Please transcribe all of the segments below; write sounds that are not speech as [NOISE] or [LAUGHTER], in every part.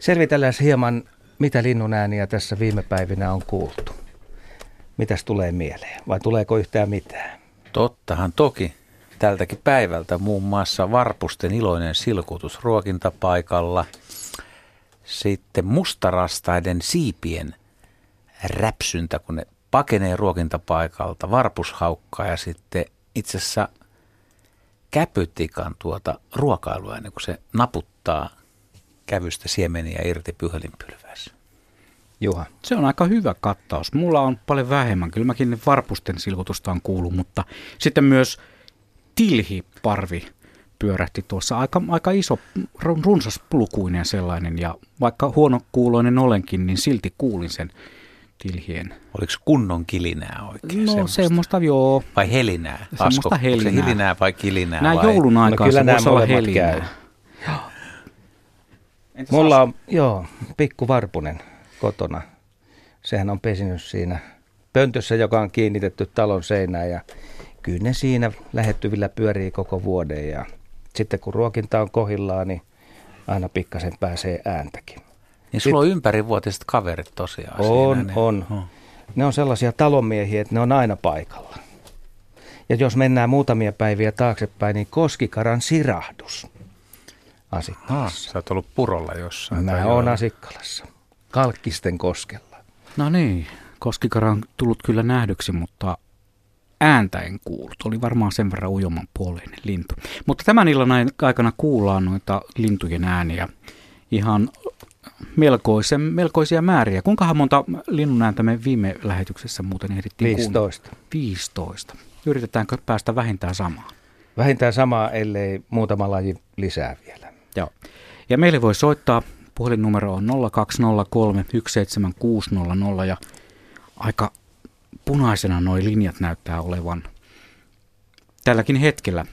Selvitellään hieman, mitä linnun ääniä tässä viime päivinä on kuultu. Mitäs tulee mieleen vai tuleeko yhtään mitään? Tottahan toki. Tältäkin päivältä muun muassa varpusten iloinen silkutus ruokintapaikalla. Sitten mustarastaiden siipien räpsyntä, kun ne pakenee ruokintapaikalta, varpushaukkaa ja sitten itse asiassa käpytikan tuota ruokailua ennen kuin se naputtaa kävystä siemeniä irti pyhelinpylvässä. Juha. Se on aika hyvä kattaus. Mulla on paljon vähemmän. Kyllä mäkin varpusten silkutusta on kuullut, mutta sitten myös tilhiparvi pyörähti tuossa. Aika, aika iso, runsas pulukuinen sellainen ja vaikka huonokuuloinen olenkin, niin silti kuulin sen tilhien. Oliko kunnon kilinää oikein? No semmoista, semmoista joo. Vai helinää? Semmoista Asko, helinää. Se helinää vai kilinää? Näin vai? joulun aikaa No kyllä se nämä voisi olla helinää. käy. Entäs Mulla on, joo, pikku varpunen kotona. Sehän on pesinyt siinä pöntössä, joka on kiinnitetty talon seinään ja kyllä ne siinä lähettyvillä pyörii koko vuoden ja sitten kun ruokinta on kohillaan, niin aina pikkasen pääsee ääntäkin. Niin sulla on ympärivuotiset kaverit tosiaan On, siinä. ne- on. Oh. Ne on sellaisia talonmiehiä, että ne on aina paikalla. Ja jos mennään muutamia päiviä taaksepäin, niin Koskikaran sirahdus Ah, Asikkalassa. sä oot ollut purolla jossain. Mä oon. Asikkalassa. Kalkkisten koskella. No niin, Koskikara on tullut kyllä nähdyksi, mutta ääntä en kuullut. Oli varmaan sen verran ujoman puoleinen lintu. Mutta tämän illan ai- aikana kuullaan noita lintujen ääniä ihan melkoisen, melkoisia määriä. Kuinkahan monta linnun ääntä me viime lähetyksessä muuten ehdittiin kuunnella? 15. 15. Yritetäänkö päästä vähintään samaan? Vähintään samaa, ellei muutama laji lisää vielä. Joo. Ja meille voi soittaa. Puhelinnumero on 0203 17600 ja aika punaisena nuo linjat näyttää olevan tälläkin hetkellä.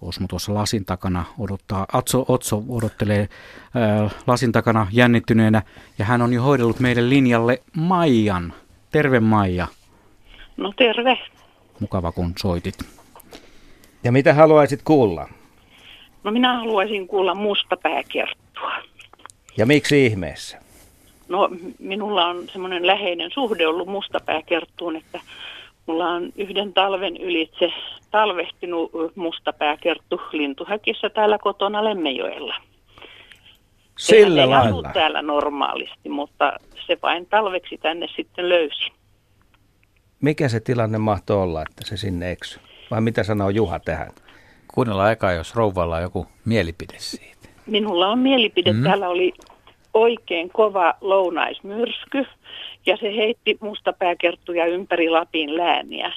Osmo tuossa lasin takana odottaa, Atso, Otso odottelee ää, lasin takana jännittyneenä ja hän on jo hoidellut meidän linjalle Maijan. Terve Maija, No terve. mukava kun soitit. Ja mitä haluaisit kuulla? No minä haluaisin kuulla mustapääkerttua. Ja miksi ihmeessä? No minulla on semmoinen läheinen suhde ollut mustapääkerttuun, että mulla on yhden talven ylitse talvehtinut mustapääkerttu lintuhäkissä täällä kotona Lemmejoella. Sillä ei asu lailla. täällä normaalisti, mutta se vain talveksi tänne sitten löysi. Mikä se tilanne mahtoi olla, että se sinne eksy? Vai mitä sanoo Juha tähän? Kuunnellaan aikaa, jos rouvalla on joku mielipide siitä. Minulla on mielipide. Mm. Täällä oli oikein kova lounaismyrsky ja se heitti mustapääkerttuja ympäri Lapin lääniä.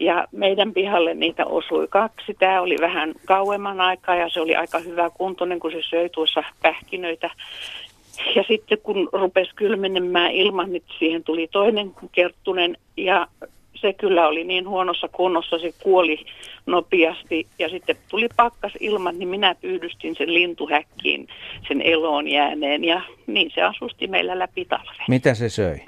Ja meidän pihalle niitä osui kaksi. Tämä oli vähän kauemman aikaa ja se oli aika hyvä kuntoinen, kun se söi tuossa pähkinöitä. Ja sitten kun rupesi kylmenemään ilman, niin siihen tuli toinen kerttunen ja se kyllä oli niin huonossa kunnossa, se kuoli nopeasti ja sitten tuli pakkas ilman, niin minä pyydystin sen lintuhäkkiin sen eloon jääneen ja niin se asusti meillä läpi talven. Mitä se söi?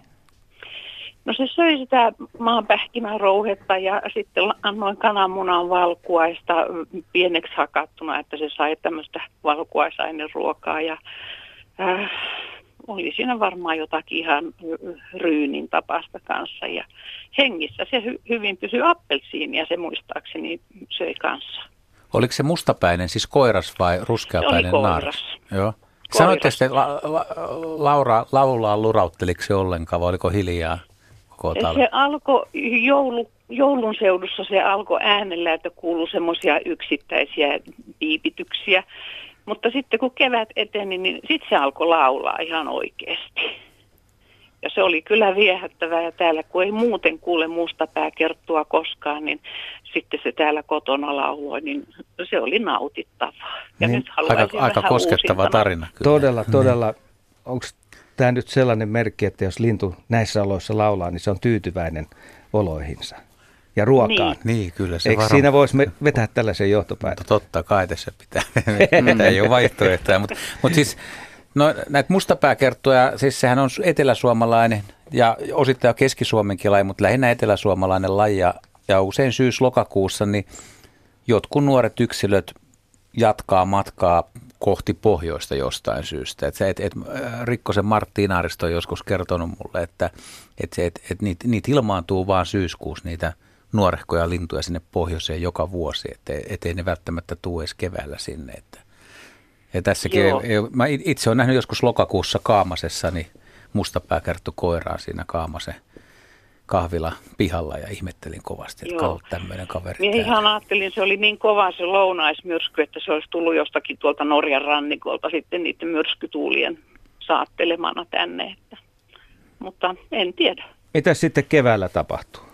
No se söi sitä maanpähkinän rouhetta ja sitten annoin kananmunan valkuaista mm, pieneksi hakattuna, että se sai tämmöistä valkuaisaineruokaa ja äh, oli siinä varmaan jotakin ihan ryynin tapasta kanssa ja hengissä se hy- hyvin pysyi appelsiinia, se muistaakseni söi kanssa. Oliko se mustapäinen, siis koiras vai ruskeapäinen naaras? Joo. Sanoitte sitten, la, la, Laura laulaa lurautteliko se ollenkaan vai oliko hiljaa koko? Se alkoi joulu, joulun seudussa se alkoi äänellä, että kuului semmoisia yksittäisiä piipityksiä. Mutta sitten kun kevät eteni, niin sitten se alkoi laulaa ihan oikeasti. Ja se oli kyllä viehättävää ja täällä kun ei muuten kuule mustapääkerttua koskaan, niin sitten se täällä kotona lauloi, niin se oli nautittavaa. Ja Niin, nyt haluaisin Aika, aika koskettava uusintana. tarina kyllä. Todella, todella. Onko tämä nyt sellainen merkki, että jos lintu näissä oloissa laulaa, niin se on tyytyväinen oloihinsa ja ruokaan? Niin, kyllä se Eikö varmaan. siinä voisi me- vetää tällaisen johtopäätöksen? Mutta totta kai tässä pitää, pitää ei ole vaihtoehtoja. Mutta mut siis no, näitä mustapääkerttuja, siis sehän on eteläsuomalainen ja osittain keski-suomenkin laji, mutta lähinnä eteläsuomalainen laji. Ja, ja usein syys-lokakuussa niin jotkut nuoret yksilöt jatkaa matkaa kohti pohjoista jostain syystä. Et se, et, et, Rikkosen Martti Inaaristo on joskus kertonut mulle, että et se, et, et niitä niit ilmaantuu vaan syyskuussa niitä nuorehkoja lintuja sinne pohjoiseen joka vuosi, ettei, ettei ne välttämättä tule edes keväällä sinne. Että, ja tässäkin, Joo. mä itse olen nähnyt joskus lokakuussa Kaamasessa, niin mustapääkerttu koiraa siinä Kaamasen kahvila pihalla ja ihmettelin kovasti, että Joo. tämmöinen kaveri. Minä ihan ajattelin, se oli niin kova se lounaismyrsky, että se olisi tullut jostakin tuolta Norjan rannikolta sitten niiden myrskytuulien saattelemana tänne. Että. Mutta en tiedä. Mitä sitten keväällä tapahtuu?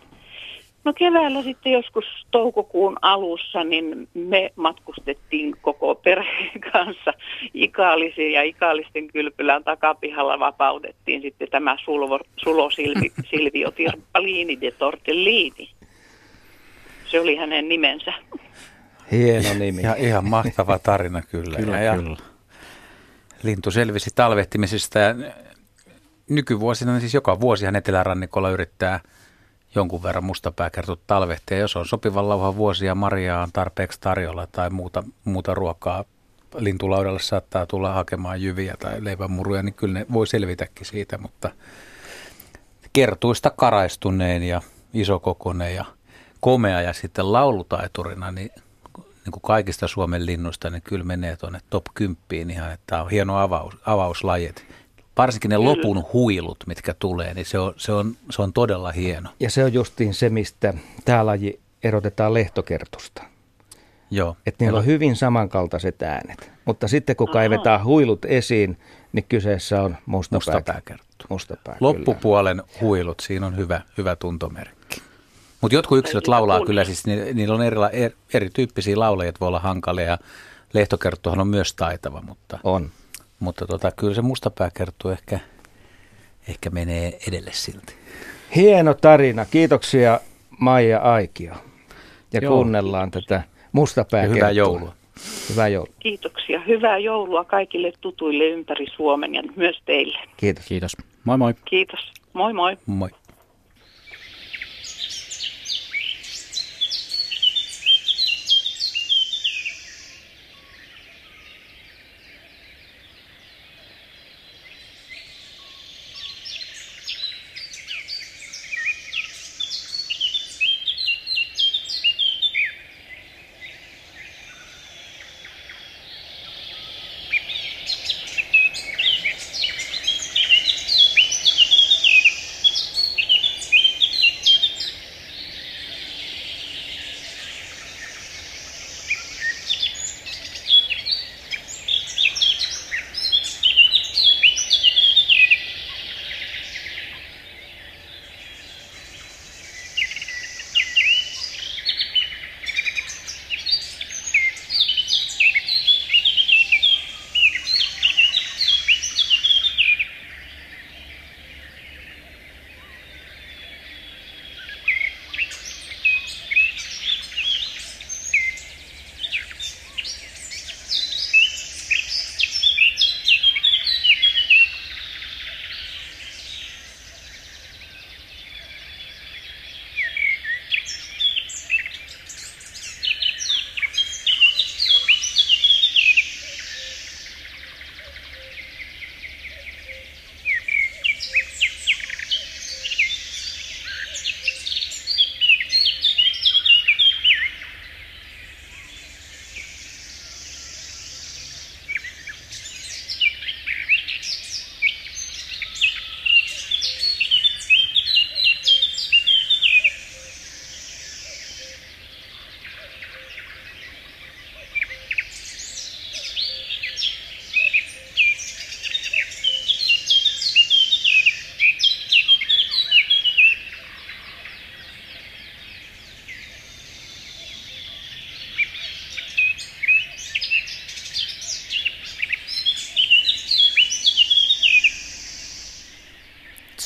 No keväällä sitten joskus toukokuun alussa, niin me matkustettiin koko perheen [LAUGHS] kanssa Ikaalisiin ja Ikaalisten kylpylän takapihalla vapautettiin sitten tämä Sulvo, Sulo Silvi, [LAUGHS] Silvio Tirppaliini de Tortellini. Se oli hänen nimensä. Hieno nimi. Ja ihan mahtava tarina kyllä. kyllä, ja, kyllä. Lintu selvisi talvehtimisesta ja nykyvuosina siis joka vuosi hän etelärannikolla yrittää – jonkun verran mustapääkertut talvehtia. Jos on sopivan lauhan vuosi ja marjaa on tarpeeksi tarjolla tai muuta, muuta ruokaa, lintulaudalle saattaa tulla hakemaan jyviä tai leipämuruja, niin kyllä ne voi selvitäkin siitä, mutta kertuista karaistuneen ja isokokoneen ja komea ja sitten laulutaiturina, niin, niin kuin kaikista Suomen linnuista, niin kyllä menee tuonne top 10 ihan, että tämä on hieno avaus, avauslajit varsinkin ne lopun huilut, mitkä tulee, niin se on, se on, se on todella hieno. Ja se on justiin se, mistä tämä laji erotetaan lehtokertusta. Joo. Että niillä on hyvin samankaltaiset äänet. Mutta sitten kun kaivetaan huilut esiin, niin kyseessä on mustapääkerttu. Mustapää, Loppupuolen kyllä. huilut, siinä on hyvä, hyvä tuntomerkki. Mutta jotkut yksilöt laulaa kyllä, siis niillä on eri, erityyppisiä lauleja, voi olla hankalia. Lehtokerttuhan on myös taitava, mutta... On. Mutta tota, kyllä se mustapääkerttu ehkä, ehkä menee edelle silti. Hieno tarina. Kiitoksia Maija Aikio. Ja Joo. kuunnellaan tätä mustapääkerttua. Hyvää joulua. Hyvää joulua. Kiitoksia. Hyvää joulua kaikille tutuille ympäri Suomen ja myös teille. Kiitos. Kiitos. Moi moi. Kiitos. Moi moi. Moi.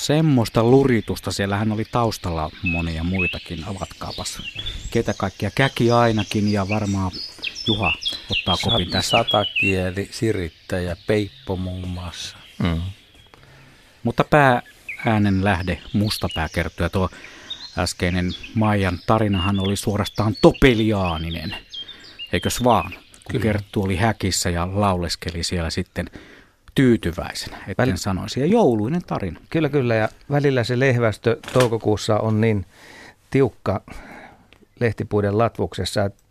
Semmoista luritusta. Siellähän oli taustalla monia muitakin. Avatkaapas ketä kaikkia. Käki ainakin ja varmaan Juha ottaa kopin tästä. Satakieli, sirittäjä, Peippo muun muassa. Mm. Mutta päääänen lähde mustapää kertoo. Ja tuo äskeinen Maijan tarinahan oli suorastaan topeliaaninen. Eikös vaan? kun Kerttu oli häkissä ja lauleskeli siellä sitten tyytyväisenä, etten Väl... sanoisi. Ja jouluinen tarina. Kyllä, kyllä. Ja välillä se lehvästö toukokuussa on niin tiukka lehtipuiden latvuksessa, että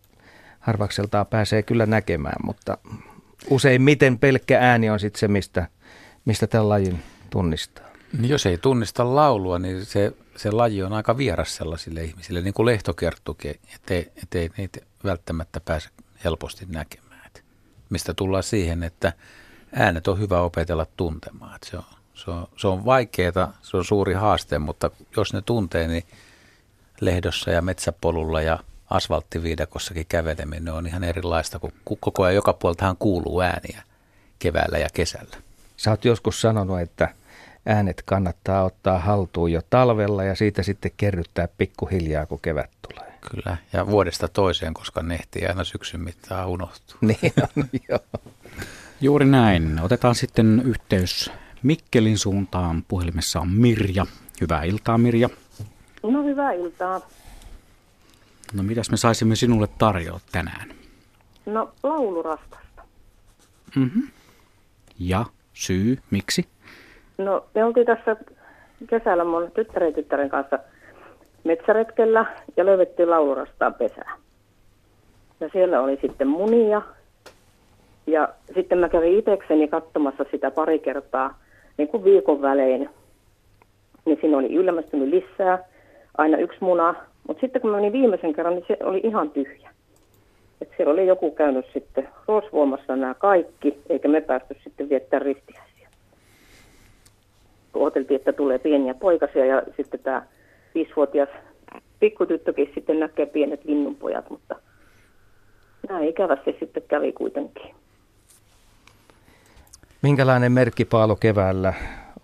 harvakseltaan pääsee kyllä näkemään, mutta useimmiten pelkkä ääni on sitten se, mistä, mistä tämän lajin tunnistaa. Niin jos ei tunnista laulua, niin se, se laji on aika vieras sellaisille ihmisille, niin kuin Lehto kertookin, ettei, ettei niitä välttämättä pääse helposti näkemään. Et mistä tullaan siihen, että äänet on hyvä opetella tuntemaan. Et se, on, se, on, se on vaikeaa, se on suuri haaste, mutta jos ne tuntee, niin lehdossa ja metsäpolulla ja asfalttiviidakossakin käveleminen on ihan erilaista, kun koko ajan joka puoltahan kuuluu ääniä keväällä ja kesällä. Sä oot joskus sanonut, että äänet kannattaa ottaa haltuun jo talvella ja siitä sitten kerryttää pikkuhiljaa, kun kevät tulee. Kyllä, ja vuodesta toiseen, koska nehti aina syksyn mittaan unohtuu. [LAUGHS] niin on, joo. Juuri näin. Otetaan sitten yhteys Mikkelin suuntaan. Puhelimessa on Mirja. Hyvää iltaa, Mirja. No hyvää iltaa. No mitäs me saisimme sinulle tarjoa tänään? No laulurastasta. Mm-hmm. Ja syy, miksi? No me oltiin tässä kesällä mun tyttären tyttären kanssa metsäretkellä ja löydettiin laulurastaan pesää. Ja siellä oli sitten munia. Ja sitten mä kävin itsekseni katsomassa sitä pari kertaa niin kuin viikon välein. Niin siinä oli ylmästynyt lisää, aina yksi muna. Mutta sitten kun mä menin viimeisen kerran, niin se oli ihan tyhjä. Et siellä oli joku käynyt sitten rosvuomassa nämä kaikki, eikä me päästy sitten viettää ristiä odoteltiin, että tulee pieniä poikasia ja sitten tämä viisivuotias pikkutyttökin sitten näkee pienet linnunpojat, mutta näin ikävästi sitten kävi kuitenkin. Minkälainen merkkipaalu keväällä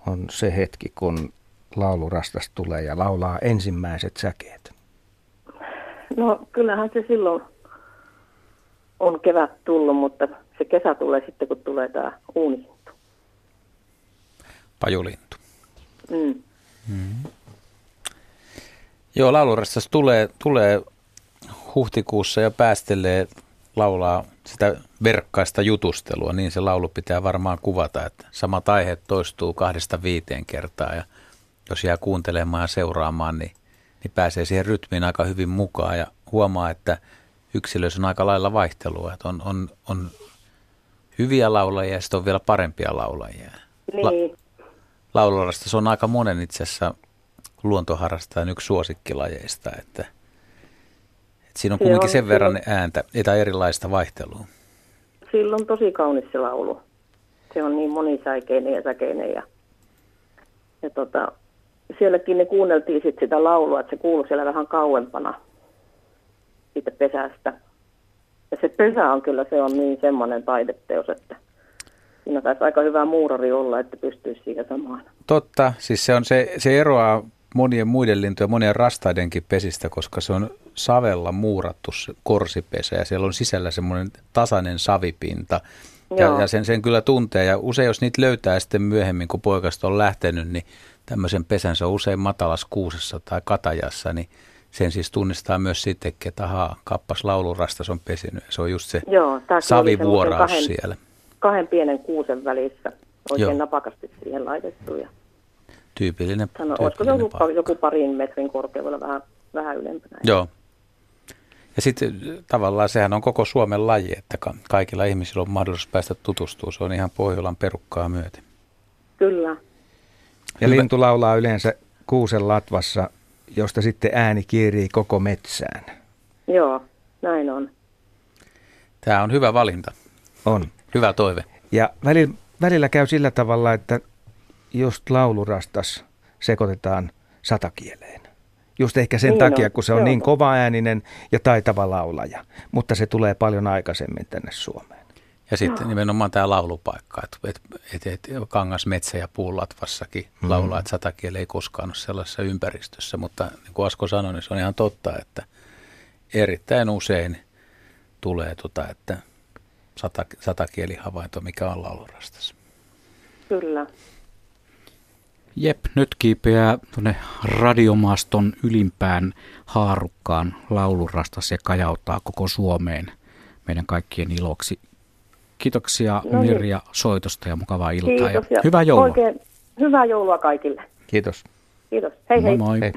on se hetki, kun laulurastas tulee ja laulaa ensimmäiset säkeet? No kyllähän se silloin on kevät tullut, mutta se kesä tulee sitten, kun tulee tämä uunilintu. Pajulintu. Mm. Mm. Joo, laulurastas tulee, tulee huhtikuussa ja päästelee laulaa sitä verkkaista jutustelua, niin se laulu pitää varmaan kuvata, että samat aiheet toistuu kahdesta viiteen kertaa ja jos jää kuuntelemaan ja seuraamaan, niin, niin pääsee siihen rytmiin aika hyvin mukaan ja huomaa, että yksilöissä on aika lailla vaihtelua, että on, on, on hyviä laulajia ja sitten on vielä parempia laulajia. Niin. La- laulurasta. Se on aika monen itse asiassa luontoharrastajan yksi suosikkilajeista, että siinä on on, sen verran ääntä, tai erilaista vaihtelua. Sillä on tosi kaunis se laulu. Se on niin monisäikeinen ja säkeinen ja, ja tota, sielläkin ne kuunneltiin sit sitä laulua, että se kuului siellä vähän kauempana siitä pesästä. Ja se pesä on kyllä, se on niin semmoinen taideteos, että siinä taisi aika hyvä muurari olla, että pystyisi siihen samaan. Totta, siis se, on se, se eroaa monien muiden lintujen, monien rastaidenkin pesistä, koska se on savella muurattu korsipesä ja siellä on sisällä semmoinen tasainen savipinta. Ja, ja sen, sen kyllä tuntee ja usein jos niitä löytää sitten myöhemmin, kun poikasta on lähtenyt, niin tämmöisen pesän se on usein matalas kuusessa tai katajassa, niin sen siis tunnistaa myös sitten, että ahaa, kappas laulurastas on pesinyt. Se on just se Joo, savivuoraus kahden, siellä kahden pienen kuusen välissä oikein Joo. napakasti siihen laitettu. Ja tyypillinen, sano, tyypillinen joku, paikka. joku parin metrin korkeudella vähän, vähän ylempänä. Joo. Ja sitten tavallaan sehän on koko Suomen laji, että kaikilla ihmisillä on mahdollisuus päästä tutustumaan. Se on ihan Pohjolan perukkaa myöten. Kyllä. Ja lintu laulaa yleensä kuusen latvassa, josta sitten ääni kiirii koko metsään. Joo, näin on. Tämä on hyvä valinta. On. Hyvä toive. Ja välillä, välillä käy sillä tavalla, että just laulurastas sekoitetaan satakieleen. Just ehkä sen niin takia, on, kun se on joo. niin kova ääninen ja taitava laulaja. Mutta se tulee paljon aikaisemmin tänne Suomeen. Ja sitten nimenomaan tämä laulupaikka, että et, et, et Kangas, Metsä ja Puulatvassakin mm. laulaa, että satakieli ei koskaan ole sellaisessa ympäristössä. Mutta niin kuin Asko sanoi, niin se on ihan totta, että erittäin usein tulee, tota, että sata, satakielihavainto, mikä on laulurastas. Kyllä. Jep, nyt kiipeää tuonne radiomaaston ylimpään haarukkaan laulurastas ja kajauttaa koko Suomeen meidän kaikkien iloksi. Kiitoksia No niin. Mirja soitosta ja mukavaa iltaa Kiitos ja hyvää joulua. Oikein hyvää joulua kaikille. Kiitos. Kiitos. Hei hei. Moi moi. Hei.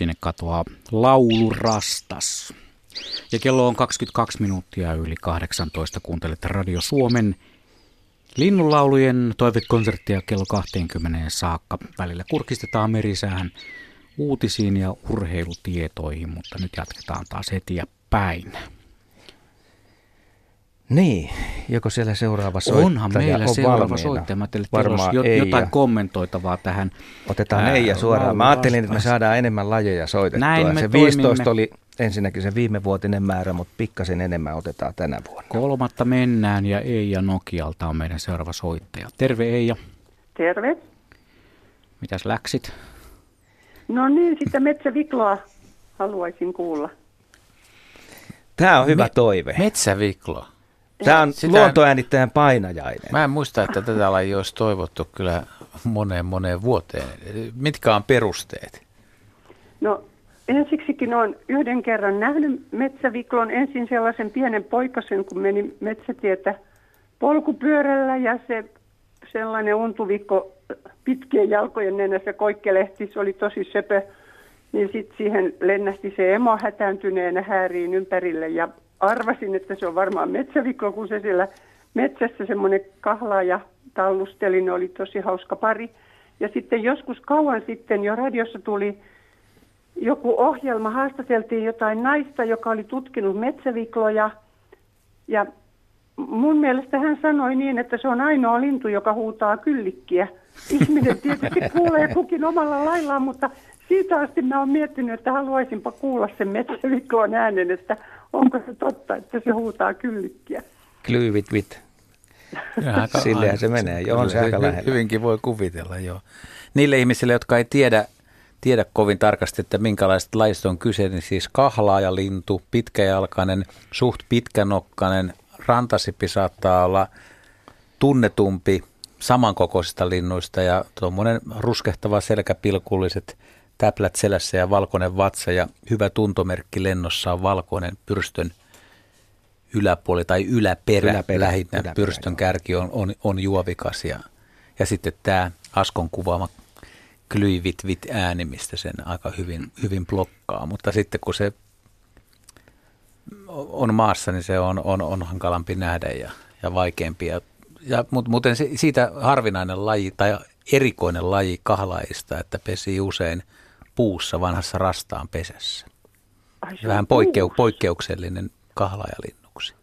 Sinne katoaa laulurastas. Ja kello on 22 minuuttia yli 18. Kuuntelet Radio Suomen linnunlaulujen toivekonserttia kello 20 saakka. Välillä kurkistetaan merisään uutisiin ja urheilutietoihin, mutta nyt jatketaan taas heti ja päin. Niin, joko siellä seuraava soittaja Onhan meillä on seuraava valmiina? soittaja. Mä ajattelin, että Varmaan olisi jo, ei. jotain kommentoitavaa tähän. Otetaan ää, ei ja suoraan. Mä ajattelin, että me laulun saadaan enemmän lajeja soitettua. Näin me se 15 toimimme. oli ensinnäkin se viimevuotinen määrä, mutta pikkasen enemmän otetaan tänä vuonna. Kolmatta mennään ja Eija Nokialta on meidän seuraava soittaja. Terve Eija, Terve. mitäs läksit? No niin, sitä metsävikloa haluaisin kuulla. Tämä on hyvä Me- toive. Metsäviklo. Tämä on Sitä- luontoäänittäjän painajainen. Mä en muista, että tätä lajia olisi toivottu kyllä moneen moneen vuoteen. Mitkä on perusteet? No ensiksikin olen yhden kerran nähnyt metsäviklon. Ensin sellaisen pienen poikasen, kun meni metsätietä polkupyörällä ja se sellainen untuvikko pitkien jalkojen nenässä koikkelehti, se oli tosi söpö. Niin sitten siihen lennähti se emo hätääntyneenä hääriin ympärille ja arvasin, että se on varmaan metsäviklo, kun se siellä metsässä semmoinen kahlaa ja tallusteli, ne oli tosi hauska pari. Ja sitten joskus kauan sitten jo radiossa tuli joku ohjelma, haastateltiin jotain naista, joka oli tutkinut metsävikloja. Ja mun mielestä hän sanoi niin, että se on ainoa lintu, joka huutaa kyllikkiä. Ihminen tietysti kuulee kukin omalla laillaan, mutta siitä asti mä oon miettinyt, että haluaisinpa kuulla sen metsäviklon äänen, että onko se totta, että se huutaa kyllikkiä. Klyvit vit. Silleen se menee. Joo, on se aika hy- lähellä. Hyvinkin voi kuvitella, joo. Niille ihmisille, jotka ei tiedä, tiedä kovin tarkasti, että minkälaista laista on kyse, niin siis kahlaajalintu, pitkäjalkainen, suht pitkänokkainen, rantasipi saattaa olla tunnetumpi samankokoisista linnuista ja tuommoinen ruskehtava selkäpilkulliset täplät selässä ja valkoinen vatsa ja hyvä tuntomerkki lennossa on valkoinen pyrstön yläpuoli tai yläperä, Yläperä, lähinnä. yläperä, pyrstön joo. kärki on, on, on juovikas ja, ja sitten tämä Askon kuvaama klyivit ääni, mistä sen aika hyvin, hyvin blokkaa. Mutta sitten kun se on maassa, niin se on, on, on hankalampi nähdä ja, ja vaikeampi. Ja, ja, mutta muuten siitä harvinainen laji tai erikoinen laji kahlaista, että pesi usein puussa vanhassa rastaan pesässä. Ai, Vähän poikkeu, poikkeuksellinen kahlaajalinnuksi.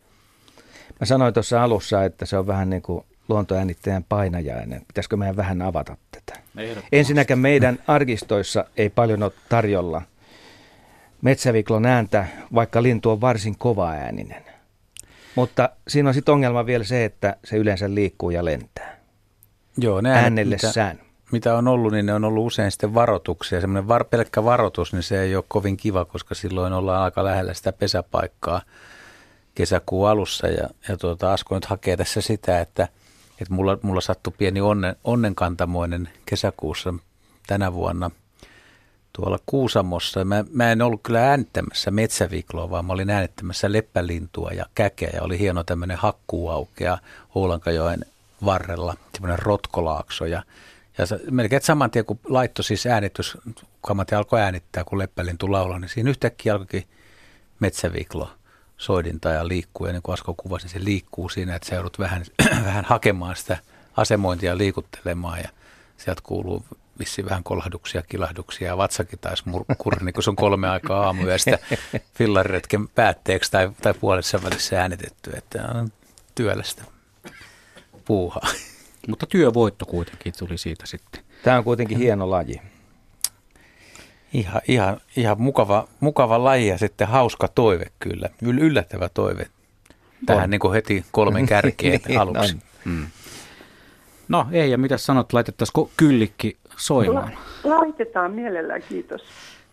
Mä sanoin tuossa alussa, että se on vähän niin kuin luontoäänittäjän painajainen. Pitäisikö meidän vähän avata tätä? Ensinnäkään meidän [LAUGHS] arkistoissa ei paljon ole tarjolla metsäviklon ääntä, vaikka lintu on varsin kova ääninen. Mutta siinä on sitten ongelma vielä se, että se yleensä liikkuu ja lentää. Joo, ne äänellessään. Mitä, mitä on ollut, niin ne on ollut usein sitten varoituksia. Semmoinen var, pelkkä varoitus, niin se ei ole kovin kiva, koska silloin ollaan aika lähellä sitä pesäpaikkaa kesäkuun alussa. Ja, ja tuota, Asko nyt hakee tässä sitä, että, että mulla, mulla sattui pieni onnen, onnenkantamoinen kesäkuussa tänä vuonna tuolla Kuusamossa. Mä, mä en ollut kyllä äänittämässä metsävikloa, vaan mä olin äänittämässä leppälintua ja käkeä. Ja oli hieno tämmöinen hakkuaukea Oulankajoen varrella, semmoinen rotkolaakso. Ja, ja melkein saman tien, kun laittoi siis äänitys, kamati alkoi äänittää, kun leppälintu laulaa, niin siinä yhtäkkiä alkoikin metsäviklo soidinta ja liikkuu. Ja niin kuin Asko kuvasi, niin se liikkuu siinä, että sä joudut vähän, [CLEARS THROAT] vähän hakemaan sitä asemointia liikuttelemaan ja sieltä kuuluu vissiin vähän kolahduksia, kilahduksia ja vatsakin taisi murkkurri, niin kun se on kolme aikaa aamuyöstä fillariretken päätteeksi tai, tai puolessa välissä äänitetty, että on työlästä puuhaa. Mutta työvoitto kuitenkin tuli siitä sitten. Tämä on kuitenkin hieno laji. Ihan, ihan, ihan mukava, mukava laji ja sitten hauska toive kyllä. Yllättävä toive tähän [LAUGHS] niin kuin heti kolmen kärkeen niin, aluksi. No. Mm. no ei, ja mitä sanot, laitettaisiko kyllikki soimaan? La- laitetaan mielellään, kiitos.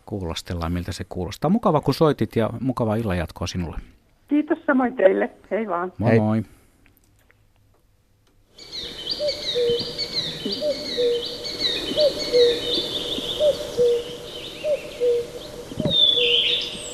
Kuulostellaan, miltä se kuulostaa. Mukava kun soitit ja mukava illan jatkoa sinulle. Kiitos samoin teille. Hei vaan. Moi Hei. moi. Thank you.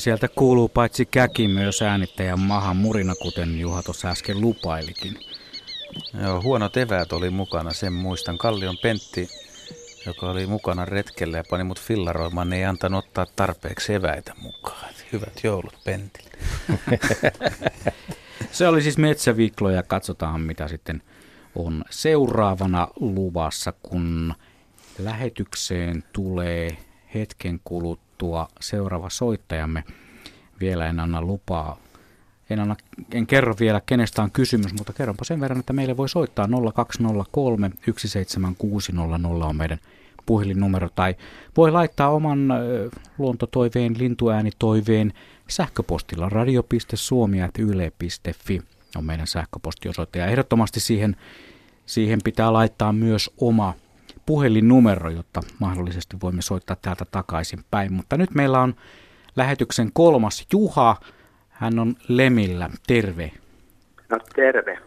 Hyvin sieltä kuuluu paitsi käki myös äänittäjän mahan murina, kuten Juha tuossa äsken lupailikin. Joo, huonot eväät oli mukana, sen muistan. Kallion Pentti, joka oli mukana retkellä ja pani mut fillaroimaan, niin ei antanut ottaa tarpeeksi eväitä mukaan. Hyvät joulut Pentille. [LAUGHS] Se oli siis metsäviklo ja katsotaan mitä sitten on seuraavana luvassa, kun lähetykseen tulee hetken kuluttua seuraava soittajamme. Vielä en anna lupaa. En, anna, en kerro vielä, kenestä on kysymys, mutta kerronpa sen verran, että meille voi soittaa 0203 17600 on meidän puhelinnumero, tai voi laittaa oman luontotoiveen, lintuäänitoiveen sähköpostilla radio.suomi.yle.fi on meidän sähköpostiosoite. Ja ehdottomasti siihen, siihen pitää laittaa myös oma puhelinnumero, jotta mahdollisesti voimme soittaa täältä takaisin päin. Mutta nyt meillä on lähetyksen kolmas Juha. Hän on Lemillä. Terve. No terve.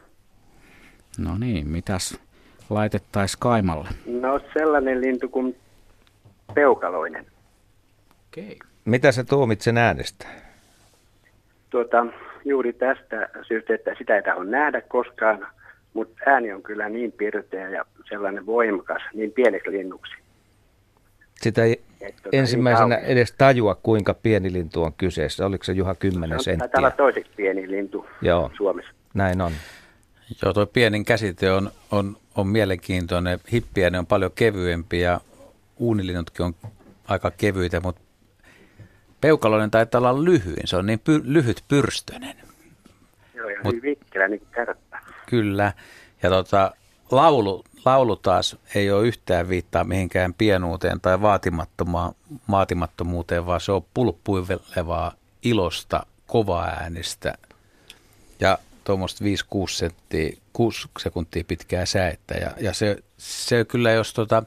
No niin, mitäs laitettaisiin Kaimalle? No sellainen lintu kuin peukaloinen. Okei. Okay. Mitä sä tuomit sen äänestä? Tuota, juuri tästä syystä, että sitä ei tahdo nähdä koskaan, mutta ääni on kyllä niin pirteä ja sellainen voimakas, niin pieneksi linnuksi. Sitä ei Et tota, ensimmäisenä niin edes tajua, kuinka pieni lintu on kyseessä. Oliko se Juha 10 kauan. senttiä? Taitaa olla toiseksi pieni lintu Joo. Suomessa. Näin on. Joo, tuo pienin käsite on, on, on mielenkiintoinen. Hippiä ne on paljon kevyempi ja uunilinnutkin on aika kevyitä, mutta peukaloinen taitaa olla lyhyin. Se on niin py, lyhyt pyrstönen. Joo, ja Mut- hyvin vikkelä niin kärppä. Kyllä. Ja tota, laulu, laulu taas ei ole yhtään viittaa mihinkään pienuuteen tai vaatimattomaan, vaatimattomuuteen, vaan se on pulppuilevaa ilosta, kovaäänistä ja tuommoista 5-6 senttiä, 6 sekuntia pitkää säettä. Ja, ja se, se kyllä, jos tota,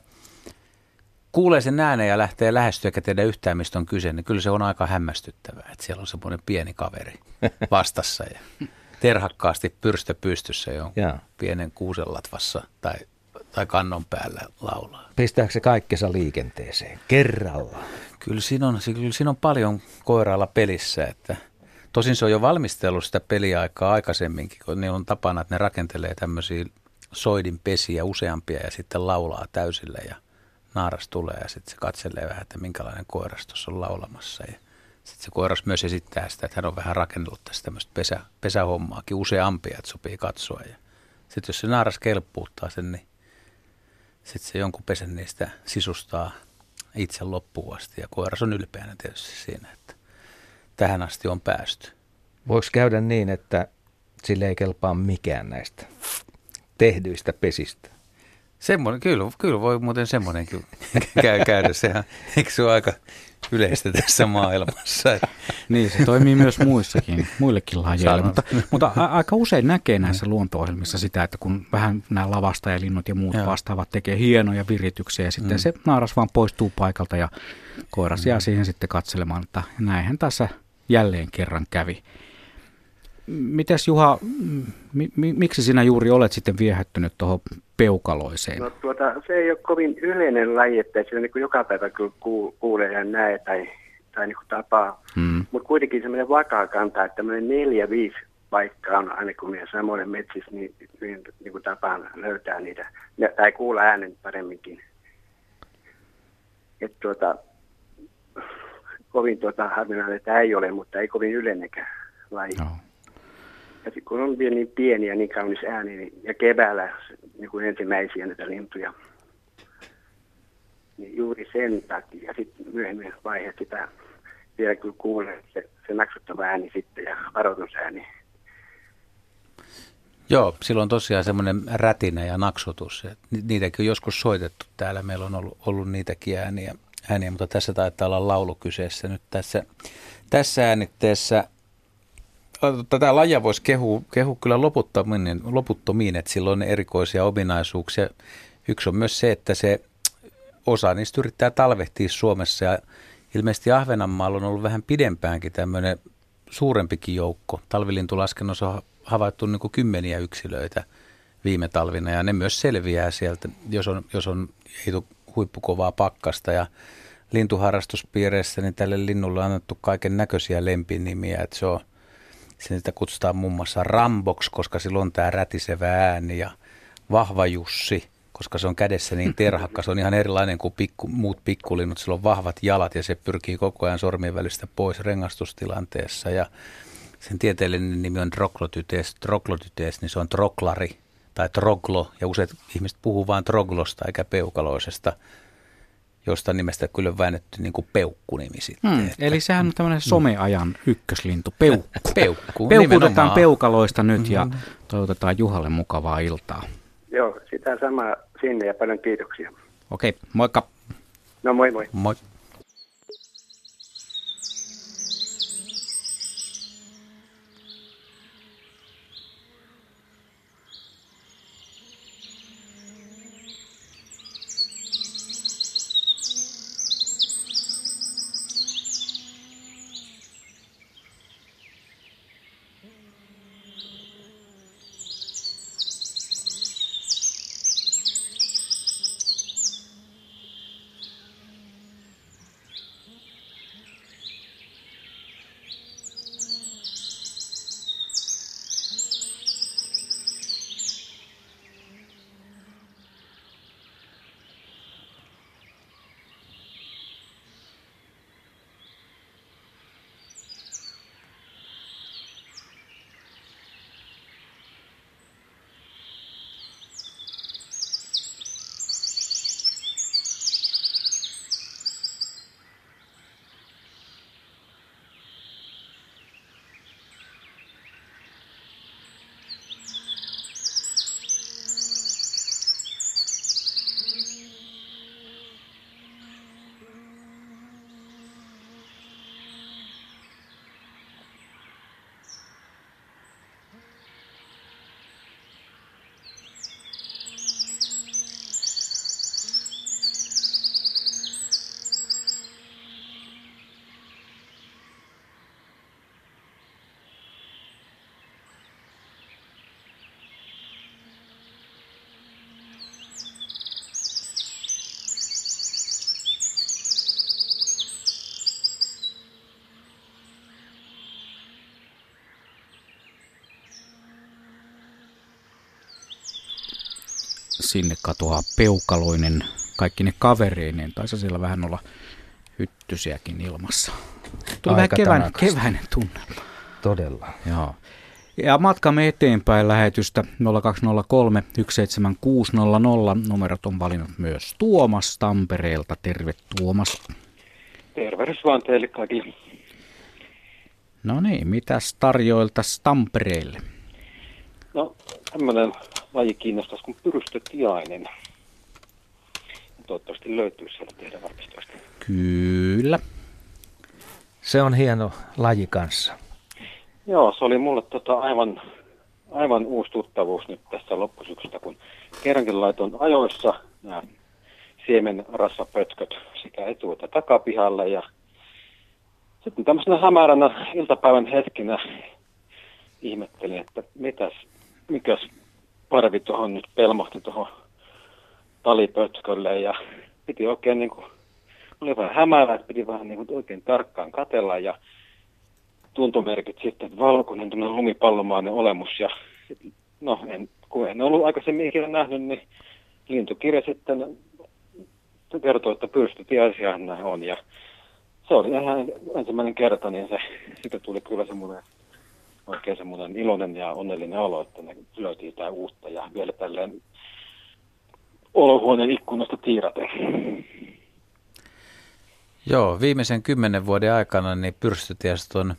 kuulee sen äänen ja lähtee lähestyä eikä tiedä yhtään, mistä on kyse, niin kyllä se on aika hämmästyttävää, että siellä on semmoinen pieni kaveri [LAUGHS] vastassa ja terhakkaasti pyrstö pystyssä jo Joo. pienen kuusenlatvassa tai, tai kannon päällä laulaa. Pistääkö se kaikkensa liikenteeseen kerralla? Kyllä siinä on, kyllä siinä on paljon koirailla pelissä, että tosin se on jo valmistellut sitä peliaikaa aikaisemminkin, kun niillä on tapana, että ne rakentelee tämmöisiä soidin pesiä useampia ja sitten laulaa täysillä ja naaras tulee ja sitten se katselee vähän, että minkälainen koiras tuossa on laulamassa ja sitten se koiras myös esittää sitä, että hän on vähän rakennellut tästä tämmöistä pesä, pesähommaakin useampia, että sopii katsoa ja sitten jos se naaras kelppuuttaa sen, niin sitten se jonkun pesän niistä sisustaa itse loppuun asti. Ja koiras on ylpeänä tietysti siinä, että tähän asti on päästy. Voiko käydä niin, että sille ei kelpaa mikään näistä tehdyistä pesistä? Semmoinen, kyllä, kyllä voi muuten semmoinenkin [LAUGHS] käy, käydä. Sehän, eikö se ole aika yleistä tässä maailmassa? [LAUGHS] Niin, se toimii myös muissakin, muillekin lajeille, mutta, mutta a- aika usein näkee näissä luonto-ohjelmissa sitä, että kun vähän nämä lavastajalinnut ja muut Joo. vastaavat tekee hienoja virityksiä ja sitten se naaras vaan poistuu paikalta ja koiras jää siihen sitten katselemaan, että näinhän tässä jälleen kerran kävi. Mites Juha, mi- mi- miksi sinä juuri olet sitten viehättynyt tuohon peukaloiseen? No tuota, se ei ole kovin yleinen laji, että sillä niin kuin joka päivä kyllä kuul- kuulee ja näe tai, tai niin kuin tapaa. Hmm. Mutta kuitenkin semmoinen vakaa kanta, että tämmöinen neljä, viisi paikkaa on aina kun minä samoin metsissä, niin, niin, niin kuin tapaan löytää niitä, tai kuulla äänen paremminkin. Että tuota, kovin tuota, harvinainen tämä ei ole, mutta ei kovin yleinenkä laji. Joo. Ja kun on vielä niin pieni ja niin kaunis ääni, niin, ja keväällä niin kuin ensimmäisiä näitä lintuja, niin juuri sen takia. Sitten myöhemmin vaiheessa sitä vielä kyllä kuulee se, se naksuttava ääni sitten ja varoitusääni. Joo, silloin tosiaan semmoinen rätinä ja naksutus. Niitäkin on joskus soitettu täällä. Meillä on ollut, ollut niitäkin ääniä, ääniä, mutta tässä taitaa olla laulu kyseessä nyt tässä, tässä äänitteessä. Tätä lajia voisi kehua, kehua kyllä loputtomiin, loputtomiin, että sillä on erikoisia ominaisuuksia. Yksi on myös se, että se osa niistä yrittää talvehtia Suomessa ja ilmeisesti Ahvenanmaalla on ollut vähän pidempäänkin tämmöinen suurempikin joukko. Talvilintulaskennassa on havaittu niin kuin kymmeniä yksilöitä viime talvina ja ne myös selviää sieltä, jos on, jos on ei tule huippukovaa pakkasta ja lintuharrastuspiireissä, niin tälle linnulle on annettu kaiken näköisiä lempinimiä, että se on, sitä kutsutaan muun muassa Rambox, koska sillä on tämä rätisevä ääni ja Vahva Jussi, koska se on kädessä niin [LAUGHS] terhakka. Se on ihan erilainen kuin pikku, muut pikkulinnut. Sillä on vahvat jalat ja se pyrkii koko ajan sormien välistä pois rengastustilanteessa. Ja sen tieteellinen nimi on Troglodytes. Troglodytes, niin se on troklari tai troglo. Ja useat ihmiset puhuu vain troglosta eikä peukaloisesta, josta nimestä kyllä on väännetty niin kuin peukkunimi sitten. Hmm, Että- eli sehän on tämmöinen someajan ykkösliintu, peukku. [LAUGHS] Peukku, Peukutetaan peukaloista nyt ja toivotetaan Juhalle mukavaa iltaa. Joo, sitä samaa sinne ja paljon kiitoksia. Okei, moikka. No moi moi. Moi. Sinne katoaa peukaloinen kaikki ne kavereineen. Taisi siellä vähän olla hyttysiäkin ilmassa. Tuli vähän kevään, keväinen tunnelma. Todella. Joo. Ja matkamme eteenpäin lähetystä 0203 17600. Numerot on valinnut myös Tuomas Tampereelta. Terve Tuomas. Tervehdys vaan teille kaikille. No niin, mitäs tarjoiltaisi Tampereelle? No, tämmöinen laji kiinnostaisi kuin pyrystötiainen. Toivottavasti löytyy sieltä teidän arkistoista. Kyllä. Se on hieno laji kanssa. Joo, se oli mulle tota aivan, aivan uusi tuttavuus nyt tässä loppusyksystä, kun kerrankin laitoin ajoissa nämä siemenrassapötköt sekä etu- että takapihalle ja sitten tämmöisenä hämäränä iltapäivän hetkinä ihmettelin, että mitäs, mikäs parvi tuohon nyt pelmahti tuohon talipötkölle ja piti oikein niin kuin, oli vähän hämärä, että piti vähän niin kuin oikein tarkkaan katella ja tuntomerkit sitten, että valkoinen tämmöinen lumipallomainen olemus ja no en, kun en ollut aikaisemmin ikinä nähnyt, niin lintukirja sitten kertoi, että pyrstötiaisiahan nämä on ja se oli ihan ensimmäinen kerta, niin se, sitten tuli kyllä semmoinen oikein semmoinen iloinen ja onnellinen olo, että ne löytiin jotain uutta ja vielä tälleen olohuoneen ikkunasta tiiraten. Joo, viimeisen kymmenen vuoden aikana niin pyrstötiäiset on,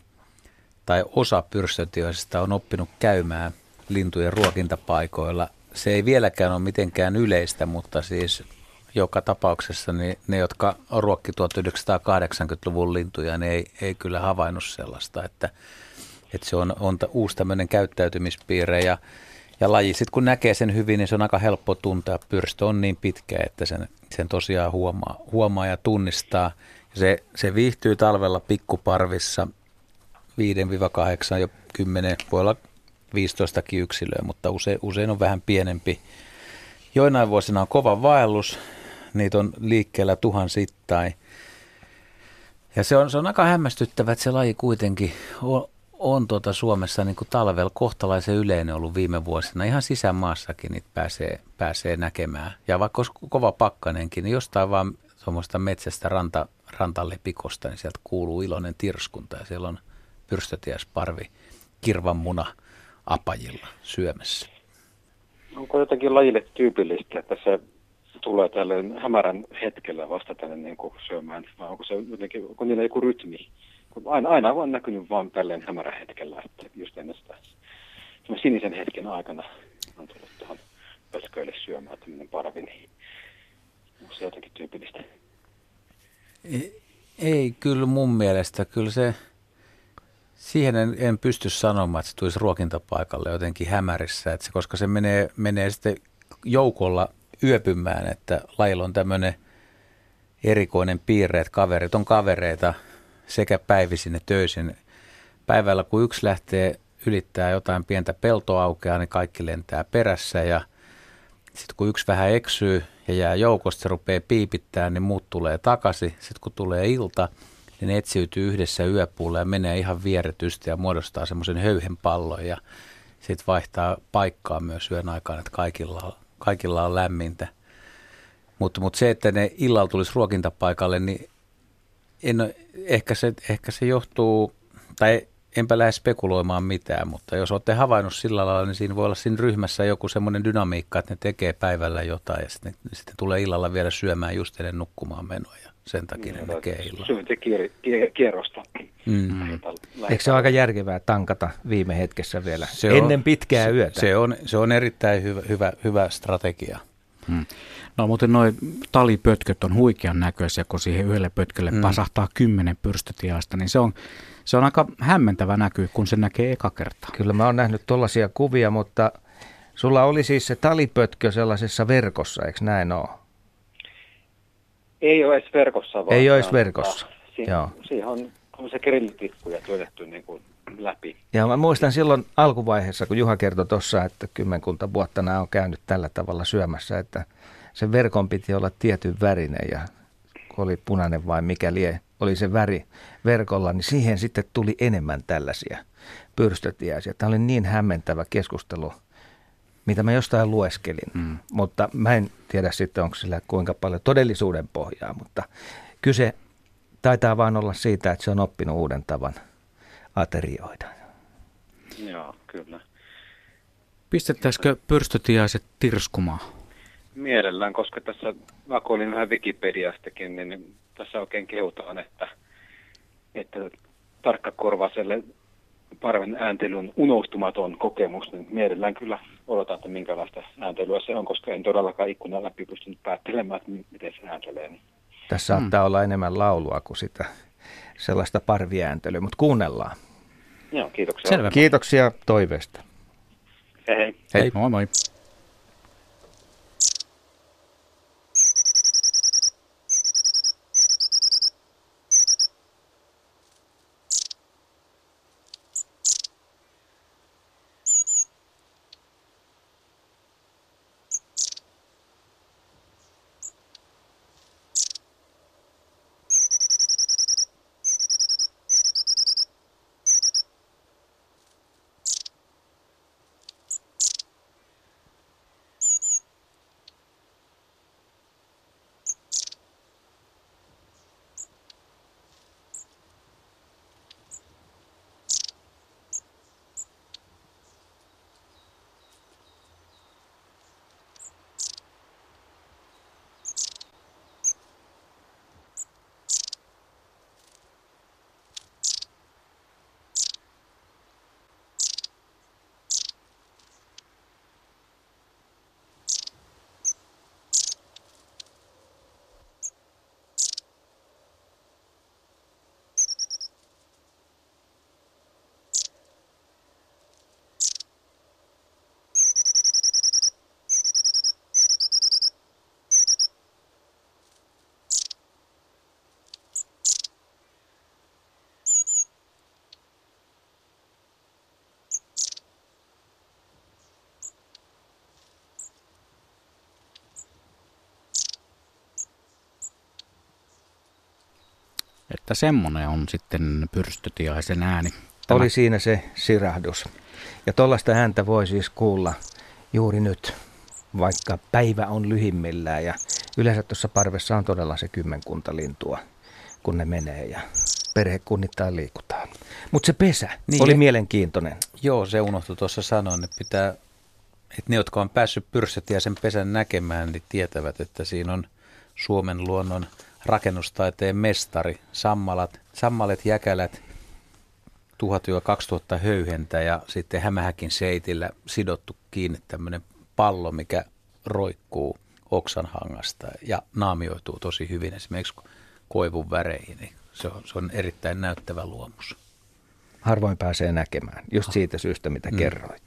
tai osa pyrstötiaisista on oppinut käymään lintujen ruokintapaikoilla. Se ei vieläkään ole mitenkään yleistä, mutta siis joka tapauksessa niin ne, jotka ruokki 1980-luvun lintuja, ne ei, ei kyllä havainnut sellaista, että, että se on, on uusi tämmöinen käyttäytymispiirre ja, ja laji. Sitten kun näkee sen hyvin, niin se on aika helppo tuntea. Pyrstö on niin pitkä, että sen, sen tosiaan huomaa, huomaa ja tunnistaa. Se, se viihtyy talvella pikkuparvissa 5-8 ja 10, voi olla 15 yksilöä, mutta usein, usein on vähän pienempi. Joinain vuosina on kova vaellus, niitä on liikkeellä tuhansittain. Ja se on, se on aika hämmästyttävä, että se laji kuitenkin on, on tuota Suomessa niin kuin talvella kohtalaisen yleinen ollut viime vuosina. Ihan sisämaassakin niitä pääsee, pääsee näkemään. Ja vaikka olisi kova pakkanenkin, niin jostain vaan tuommoista metsästä ranta, rantalepikosta, niin sieltä kuuluu iloinen tirskunta ja siellä on pyrstötiäsparvi kirvanmuna apajilla syömässä. Onko jotenkin lajille tyypillistä, että se tulee tälle hämärän hetkellä vasta tänne niin kuin syömään, vai onko se jotenkin, onko niillä joku rytmi? Aina, aina on näkynyt vain tälleen hämärän hetkellä, että just ennen sitä sinisen hetken aikana on tullut tuohon pötköille syömään tämmöinen parvi, niin onko se jotenkin tyypillistä? Ei, ei kyllä mun mielestä, kyllä se, siihen en, en pysty sanomaan, että se tulisi ruokintapaikalle jotenkin hämärissä, että se, koska se menee, menee sitten joukolla yöpymään, että lajilla on tämmöinen erikoinen piirre, että kaverit on kavereita sekä päivisin ja töisin. Päivällä kun yksi lähtee ylittää jotain pientä peltoaukea, niin kaikki lentää perässä ja sitten kun yksi vähän eksyy ja jää joukosta, se rupeaa piipittämään, niin muut tulee takaisin. Sitten kun tulee ilta, niin ne etsiytyy yhdessä yöpuulle ja menee ihan vieretysti ja muodostaa semmoisen höyhen pallon ja sitten vaihtaa paikkaa myös yön aikaan, että kaikilla on kaikilla on lämmintä. Mutta, mutta se, että ne illalla tulisi ruokintapaikalle, niin en, ehkä, se, ehkä se johtuu, tai enpä lähde spekuloimaan mitään, mutta jos olette havainnut sillä lailla, niin siinä voi olla siinä ryhmässä joku semmoinen dynamiikka, että ne tekee päivällä jotain ja sitten, sitten tulee illalla vielä syömään just ennen nukkumaan menoa ja sen takia ne tekee illalla. kierrosta. Mm. Eikö se ole aika järkevää tankata viime hetkessä vielä se ennen on, pitkää yötä? Se on, se on erittäin hyvä, hyvä, hyvä strategia. Hmm. No muuten noin talipötköt on huikean näköisiä, kun siihen yhdelle pötkölle hmm. pasahtaa kymmenen pyrstötiaista, niin se on, se on aika hämmentävä näky, kun se näkee eka kertaa. Kyllä mä oon nähnyt tuollaisia kuvia, mutta sulla oli siis se talipötkö sellaisessa verkossa, eikö näin ole? Ei ole edes verkossa. Vaan Ei ole edes verkossa, siihen, joo. Siihen on se grillitippuja työtetty niin kuin läpi. Ja mä muistan silloin alkuvaiheessa, kun Juha kertoi tuossa, että kymmenkunta vuotta nämä on käynyt tällä tavalla syömässä, että se verkon piti olla tietyn värinen ja kun oli punainen vai mikä lie, oli se väri verkolla, niin siihen sitten tuli enemmän tällaisia pyrstötiäisiä. Tämä oli niin hämmentävä keskustelu mitä mä jostain lueskelin. Mm. Mutta mä en tiedä sitten, onko sillä kuinka paljon todellisuuden pohjaa, mutta kyse taitaa vaan olla siitä, että se on oppinut uuden tavan aterioida. Joo, kyllä. Pistettäisikö pyrstötiaiset tirskumaan? Mielellään, koska tässä vakoilin vähän Wikipediastakin, niin tässä oikein kehutaan, että, että tarkkakorvaiselle parven ääntely on unohtumaton kokemus, niin mielellään kyllä odotan, että minkälaista ääntelyä se on, koska en todellakaan ikkunan läpi pystynyt päättelemään, että miten se ääntelee. Tässä saattaa mm. olla enemmän laulua kuin sitä sellaista parviääntelyä, mutta kuunnellaan. Joo, kiitoksia. Selvä. Kiitoksia toiveesta. Hei hei. Hei, moi moi. Että semmoinen on sitten pyrstötiaisen ääni. Tämä... Oli siinä se sirahdus. Ja tuollaista ääntä voi siis kuulla juuri nyt, vaikka päivä on lyhimmillään. Ja yleensä tuossa parvessa on todella se kymmenkunta lintua, kun ne menee ja perhekunnittain liikutaan. Mutta se pesä niin, oli mielenkiintoinen. Joo, se unohtui tuossa sanoa, että pitää, että ne, jotka on päässyt pyrstötiaisen pesän näkemään, niin tietävät, että siinä on Suomen luonnon – rakennustaiteen mestari, sammalat, sammalet, jäkälät, 1000-2000 höyhentä ja sitten hämähäkin seitillä sidottu kiinni tämmöinen pallo, mikä roikkuu oksanhangasta ja naamioituu tosi hyvin esimerkiksi koivun väreihin. Niin se, on, se on erittäin näyttävä luomus. Harvoin pääsee näkemään, just siitä syystä, mitä mm. kerroit.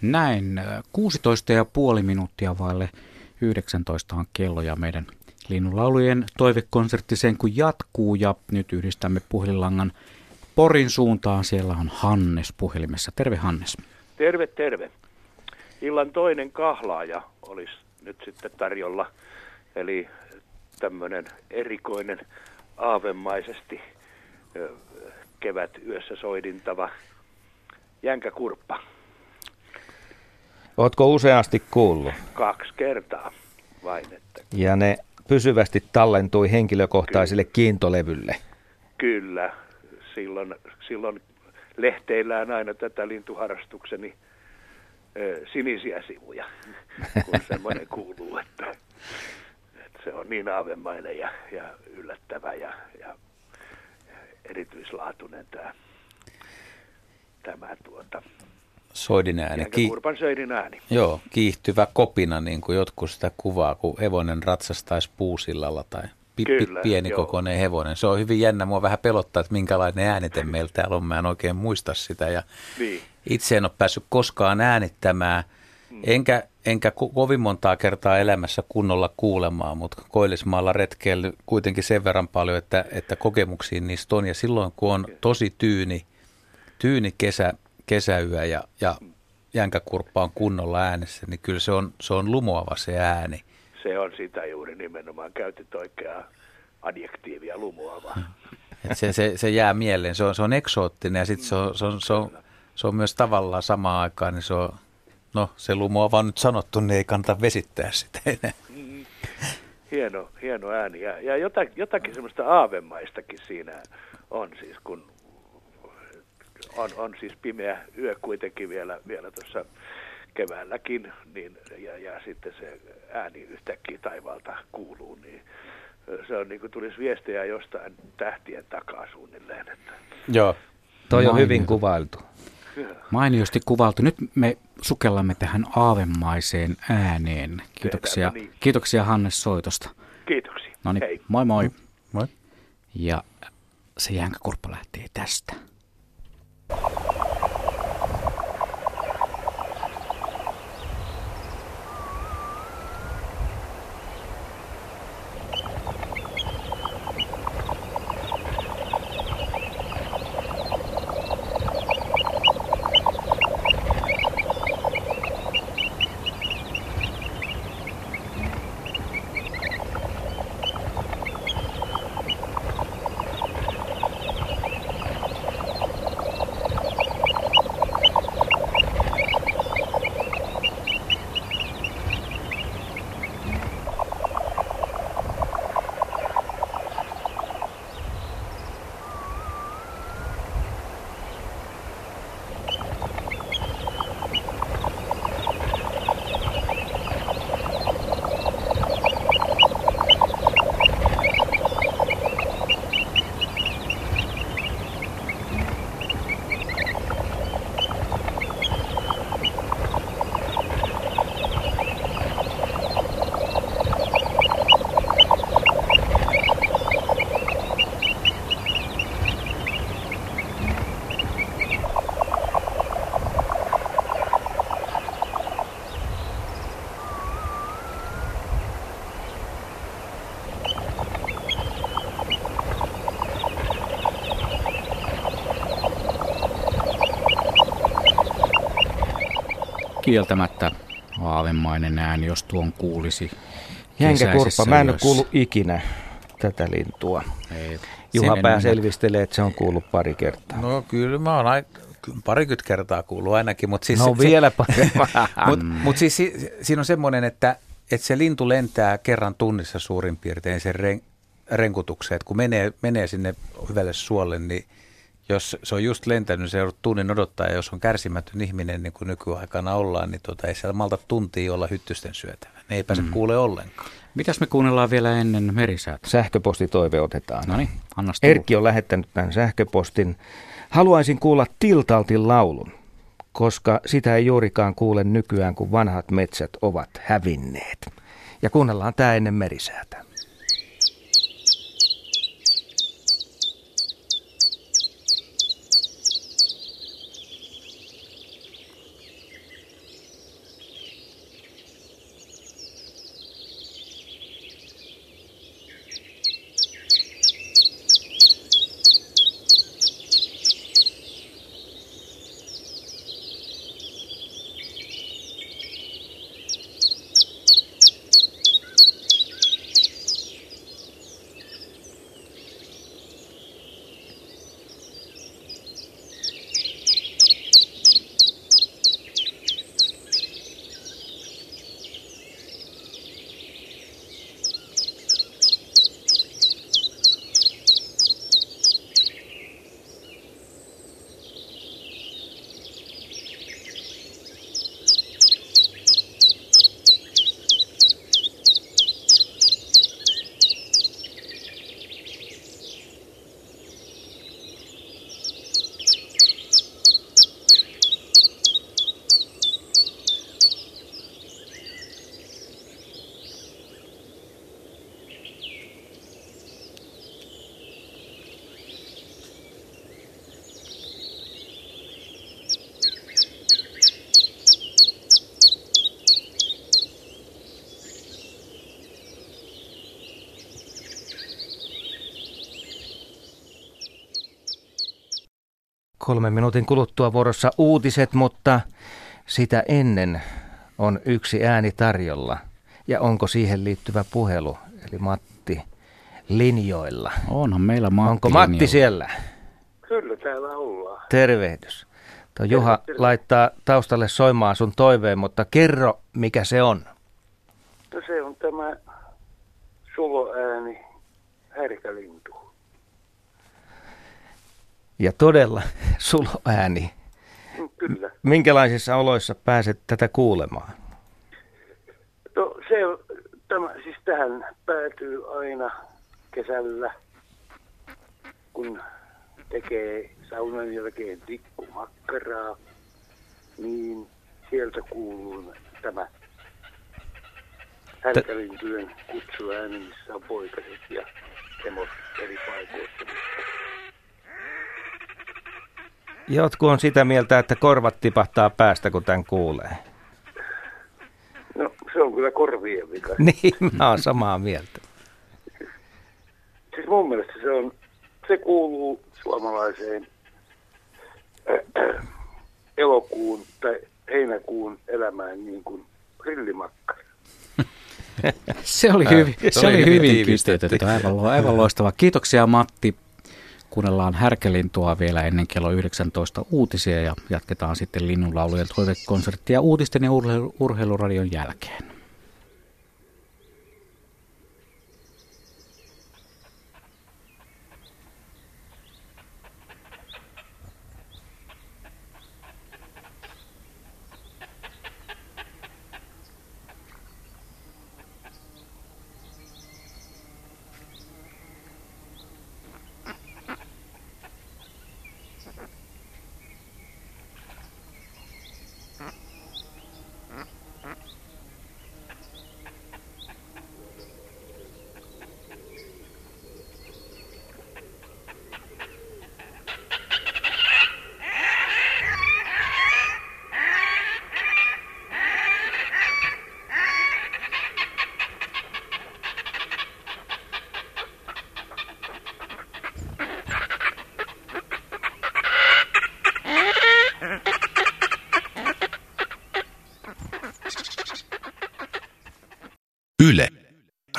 Näin, 16 ja puoli minuuttia vaille 19 on kello ja meidän Linnunlaulujen toivekonsertti sen kun jatkuu ja nyt yhdistämme puhelinlangan Porin suuntaan. Siellä on Hannes puhelimessa. Terve Hannes. Terve, terve. Illan toinen kahlaaja olisi nyt sitten tarjolla. Eli tämmöinen erikoinen aavemaisesti kevät yössä soidintava jänkäkurppa. Ootko useasti kuullut? Kaksi kertaa vain. Että... Ja ne pysyvästi tallentui henkilökohtaiselle Ky- kiintolevylle. Kyllä. Silloin, silloin lehteillään aina tätä lintuharrastukseni ö, sinisiä sivuja, [LAUGHS] kun semmoinen kuuluu, että, että se on niin aavemainen ja, ja yllättävä ja, ja erityislaatuinen tämä, tämä tuota, soidin ääni. Ki- soidin ääni. Joo, kiihtyvä kopina, niin kuin jotkut sitä kuvaa, kun hevonen ratsastaisi puusillalla tai pi- Kyllä, pienikokoinen joo. hevonen. Se on hyvin jännä. Mua vähän pelottaa, että minkälainen äänite meillä täällä on. Mä en oikein muista sitä. Ja niin. Itse en ole päässyt koskaan äänittämään, mm. enkä, enkä ko- kovin montaa kertaa elämässä kunnolla kuulemaan, mutta Koillismaalla retkeillyt kuitenkin sen verran paljon, että, että kokemuksiin niistä on. Ja silloin, kun on tosi tyyni, tyyni kesä, kesäyö ja, ja jänkäkurppa on kunnolla äänessä, niin kyllä se on, se on lumoava se ääni. Se on sitä juuri nimenomaan. Käytit oikeaa adjektiivia lumoava. Et se, se, se, jää mieleen. Se on, se on eksoottinen ja sitten se on, se, on, se, on, se on myös tavallaan samaan aikaan, niin se on no se lumo on nyt sanottu, niin ei kannata vesittää sitä enää. Mm. Hieno, hieno ääni. Ja, ja jotakin, jotakin semmoista aavemaistakin siinä on siis, kun on, on siis pimeä yö kuitenkin vielä, vielä tuossa keväälläkin, niin, ja, ja sitten se ääni yhtäkkiä taivaalta kuuluu, niin se on niin kuin tulisi viestejä jostain tähtien takaa suunnilleen. Että. Joo. Toi on hyvin kuvailtu. Mainiosti kuvailtu. Nyt me sukellamme tähän aavemaiseen ääneen. Kiitoksia, niin. kiitoksia Hannes soitosta. Kiitoksia. No niin, Hei. moi moi. Moi. Ja se jänkäkurppa lähtee tästä. Kieltämättä aavemainen ääni, jos tuon kuulisi. Jänkäkurppa, kesäisissä mä en ole kuullut ikinä tätä lintua. Ei, Juha Pää selvistelee, että se on kuullut pari kertaa. No kyllä mä oon aika, parikymmentä kertaa kuullut ainakin, mutta siis... No se, vielä parempaa. [LAUGHS] Mutta mut siis si, siinä on semmoinen, että, että se lintu lentää kerran tunnissa suurin piirtein sen ren, renkutukseen, että kun menee, menee sinne hyvälle suolle, niin jos se on just lentänyt, se joudut tunnin odottaa, ja jos on kärsimätön ihminen, niin kuin nykyaikana ollaan, niin tota, ei siellä malta tuntia olla hyttysten syötävä. Ne ei pääse mm. kuule ollenkaan. Mitäs me kuunnellaan vielä ennen merisäätä? Sähköpostitoive otetaan. No niin, anna Erkki on lähettänyt tämän sähköpostin. Haluaisin kuulla Tiltaltin laulun, koska sitä ei juurikaan kuule nykyään, kun vanhat metsät ovat hävinneet. Ja kuunnellaan tämä ennen merisäätä. Kolmen minuutin kuluttua vuorossa uutiset, mutta sitä ennen on yksi ääni tarjolla. Ja onko siihen liittyvä puhelu? Eli Matti linjoilla. Onhan meillä Matti Onko Matti linjalla. siellä? Kyllä täällä ollaan. Tervehdys. Tuo Juha laittaa taustalle soimaan sun toiveen, mutta kerro, mikä se on. No se on tämä suloääni, härkälintu. Ja todella [LAUGHS] suloääni. Kyllä. Minkälaisissa oloissa pääset tätä kuulemaan? No se on, tämä, siis tähän päätyy aina kesällä, kun tekee saunan jälkeen tikkumakkaraa, niin sieltä kuuluu tämä härkälintyjen kutsuääni, missä on poikaset ja emot eri paikoissa. Jotkut on sitä mieltä, että korvat tipahtaa päästä, kun tämän kuulee. No se on kyllä korvien vika. [LAUGHS] Niin, mä oon samaa mieltä. Siis mun mielestä se on, se kuuluu suomalaiseen äh, elokuun tai heinäkuun elämään niin kuin grillimakkara. Se oli, Äh, hyvin, se oli hyvin hyvin tiivistetty. kiteytetty. Aivan, aivan loistava. Kiitoksia Matti. Kuunnellaan Härkälintua vielä ennen kello 19 uutisia ja jatketaan sitten linnunlaulujen toivekonserttia uutisten ja urheilu- urheiluradion jälkeen.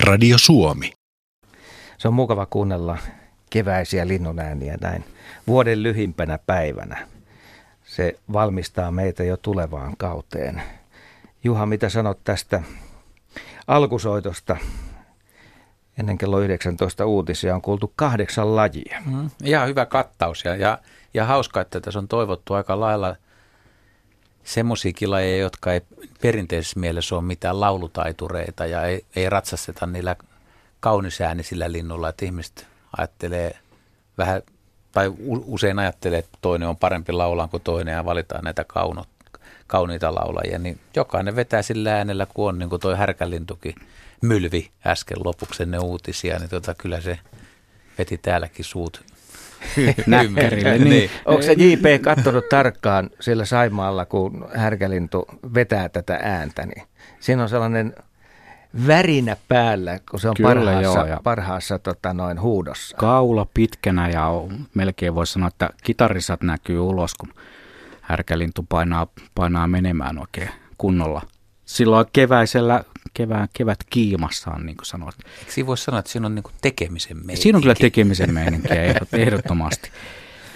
Radio Suomi. Se on mukava kuunnella keväisiä linnunääniä näin vuoden lyhimpänä päivänä. Se valmistaa meitä jo tulevaan kauteen. Juha, mitä sanot tästä alkusoitosta? Ennen kello 19 uutisia on kuultu kahdeksan lajia. Mm, ihan hyvä kattaus ja, ja, ja hauska, että tässä on toivottu aika lailla semmoisiakin lajeja, jotka ei perinteisessä mielessä ole mitään laulutaitureita ja ei, ei ratsasteta niillä kaunisäänisillä linnulla, että ihmiset ajattelee vähän, tai usein ajattelee, että toinen on parempi laulaan kuin toinen ja valitaan näitä kaunot, kauniita laulajia, niin jokainen vetää sillä äänellä, kun on niin kuin toi härkälintukin mylvi äsken lopuksi ennen uutisia, niin tota, kyllä se veti täälläkin suut Näkkärille, niin. Onko se JP katsonut tarkkaan siellä Saimaalla, kun härkälintu vetää tätä ääntä, niin siinä on sellainen värinä päällä, kun se on Kyllä, parhaassa, joo, ja- parhaassa tota, noin huudossa. Kaula pitkänä ja on, melkein voisi sanoa, että kitarisat näkyy ulos, kun härkälintu painaa, painaa menemään oikein kunnolla. Silloin keväisellä, kevään, kevät kiimassaan, niin kuin sanoit. Eikö siinä voi sanoa, että siinä on niin kuin tekemisen meininki? Siinä on kyllä tekemisen meininkiä ehdot, ehdottomasti.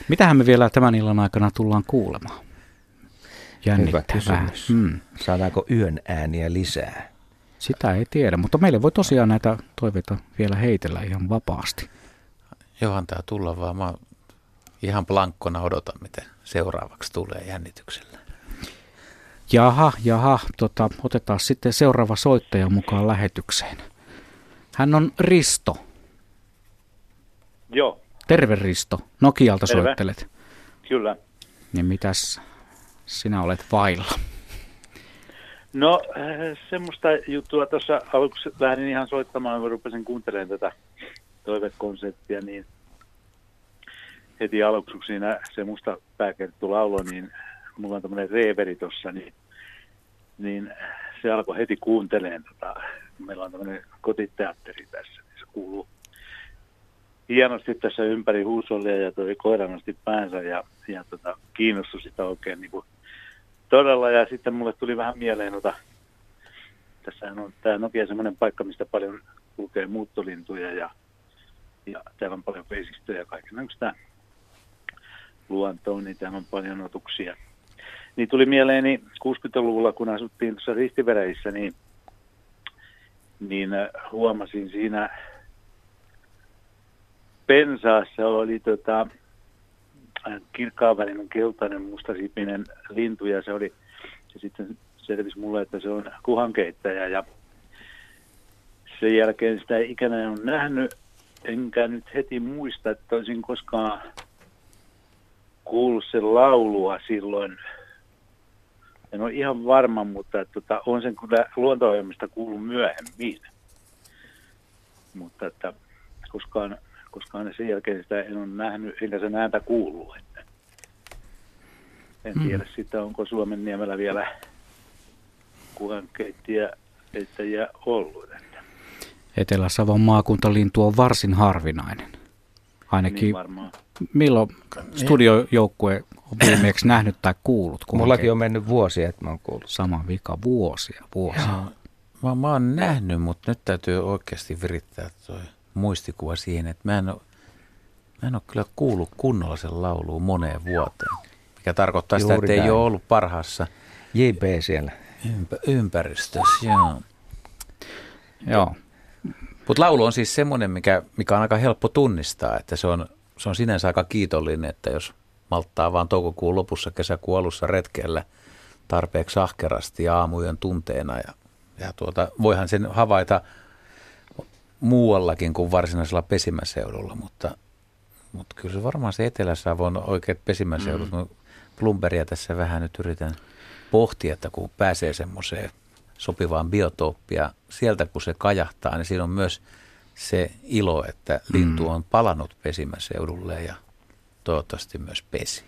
Mitähän me vielä tämän illan aikana tullaan kuulemaan? Hyvä Jännittävää. kysymys. Hmm. Saadaanko yön ääniä lisää? Sitä ei tiedä, mutta meille voi tosiaan näitä toiveita vielä heitellä ihan vapaasti. Joo, antaa tulla vaan. Mä ihan blankkona odotan, mitä seuraavaksi tulee jännityksellä. Jaha, jaha, tota, otetaan sitten seuraava soittaja mukaan lähetykseen. Hän on Risto. Joo, Terve Risto. Nokialta Terve. soittelet. kyllä. Niin mitäs sinä olet vailla? No äh, semmoista juttua tuossa aluksi lähdin ihan soittamaan, kun rupesin kuuntelemaan tätä toivekonseptia, niin heti aluksi siinä se musta pääkerttu laulo, niin mulla on tämmöinen reeveri tuossa, niin, niin se alkoi heti kuunteleen. Tota, meillä on tämmöinen kotiteatteri tässä, niin se kuuluu hienosti tässä ympäri huusollia ja toi koira nosti päänsä ja, ja tota, kiinnostui sitä oikein niin kuin todella. Ja sitten mulle tuli vähän mieleen, ota, tässähän on tämä Nokia semmoinen paikka, mistä paljon kulkee muuttolintuja ja, ja täällä on paljon vesistöjä ja kaikenlaista luontoa, niin täällä on paljon otuksia Niin tuli mieleeni 60-luvulla, kun asuttiin tuossa ristivereissä, niin, niin äh, huomasin siinä pensaassa oli tota, kirkkaavälinen keltainen mustasipinen lintu ja se oli, ja sitten selvisi mulle, että se on kuhankeittäjä ja sen jälkeen sitä ei ikänä ole nähnyt, enkä nyt heti muista, että olisin koskaan kuullut sen laulua silloin. En ole ihan varma, mutta että, tota, on sen kyllä luonto kuullut myöhemmin. Mutta että koskaan, koskaan sen jälkeen sitä en ole nähnyt, enkä sen ääntä kuullut. Että en mm. tiedä sitä, onko Suomen niemellä vielä kukaan keittiä ollut. Että. Etelä-Savon maakuntalintu on varsin harvinainen. Ainakin niin milloin studiojoukkue on viimeksi [CLEARS THROAT] nähnyt tai kuullut? Mullakin on mennyt vuosia, että mä oon kuullut. Sama vika, vuosia, vuosia. Joo. Mä, mä oon nähnyt, mutta nyt täytyy oikeasti virittää tuo muistikuva siihen, että mä en ole, mä en ole kyllä kuullut kunnolla sen lauluun moneen vuoteen. Mikä tarkoittaa Juuri sitä, että näin. ei ole ollut parhaassa JP siellä. Ympä, ympäristössä, joo. Joo. Mutta laulu on siis semmoinen, mikä, mikä on aika helppo tunnistaa, että se on, se on sinänsä aika kiitollinen, että jos malttaa vaan toukokuun lopussa, kesäkuun alussa retkeellä tarpeeksi ahkerasti ja aamujen tunteena. Ja, ja tuota, voihan sen havaita muuallakin kuin varsinaisella pesimäseudulla, mutta, mutta kyllä se varmaan se Etelä-Savon oikeat pesimäseudut. Mm. Plumberia tässä vähän nyt yritän pohtia, että kun pääsee semmoiseen sopivaan biotooppia. Sieltä kun se kajahtaa, niin siinä on myös se ilo, että lintu mm. on palannut pesimäseudulle ja toivottavasti myös pesi.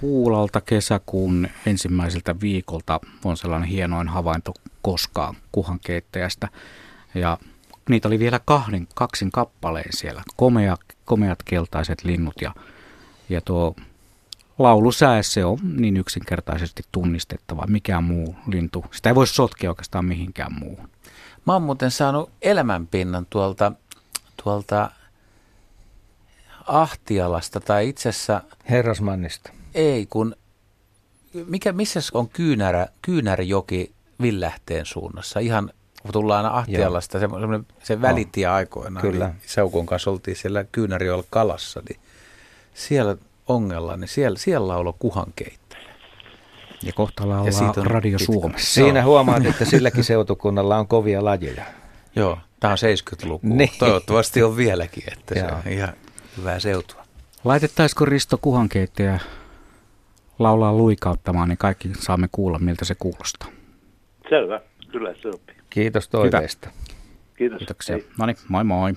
Puulalta kesäkuun ensimmäiseltä viikolta on sellainen hienoin havainto koskaan kuhankeittäjästä. Ja niitä oli vielä kahden, kaksin kappaleen siellä. Komea, komeat keltaiset linnut ja, ja tuo laulusää se on niin yksinkertaisesti tunnistettava. Mikään muu lintu, sitä ei voi sotkea oikeastaan mihinkään muuhun. Mä oon muuten saanut elämänpinnan tuolta, tuolta Ahtialasta tai itse asiassa... Herrasmannista. Ei, kun mikä, missä on Kyynärä, Kyynärjoki Villähteen suunnassa? Ihan kun tullaan Ahtialasta, se, se välitie aikoinaan. Kyllä. Niin Seukon kanssa oltiin siellä Kyynärjoella kalassa, niin siellä ongella, niin siellä, siellä lauloi kuhankeittäjä. Ja kohta laulaa ja Radio pitkä. Suomessa. Siinä huomaat, että silläkin seutukunnalla on kovia lajeja. Joo, tämä on 70-luku. Niin. Toivottavasti on vieläkin, että se on ihan hyvää seutua. Laitettaisiko Risto kuhankeittäjä laulaa luikauttamaan, niin kaikki saamme kuulla, miltä se kuulostaa. Selvä, kyllä se sopii. Kiitos toiveesta. Kiitos. Kiitoksia. No niin, moi moi.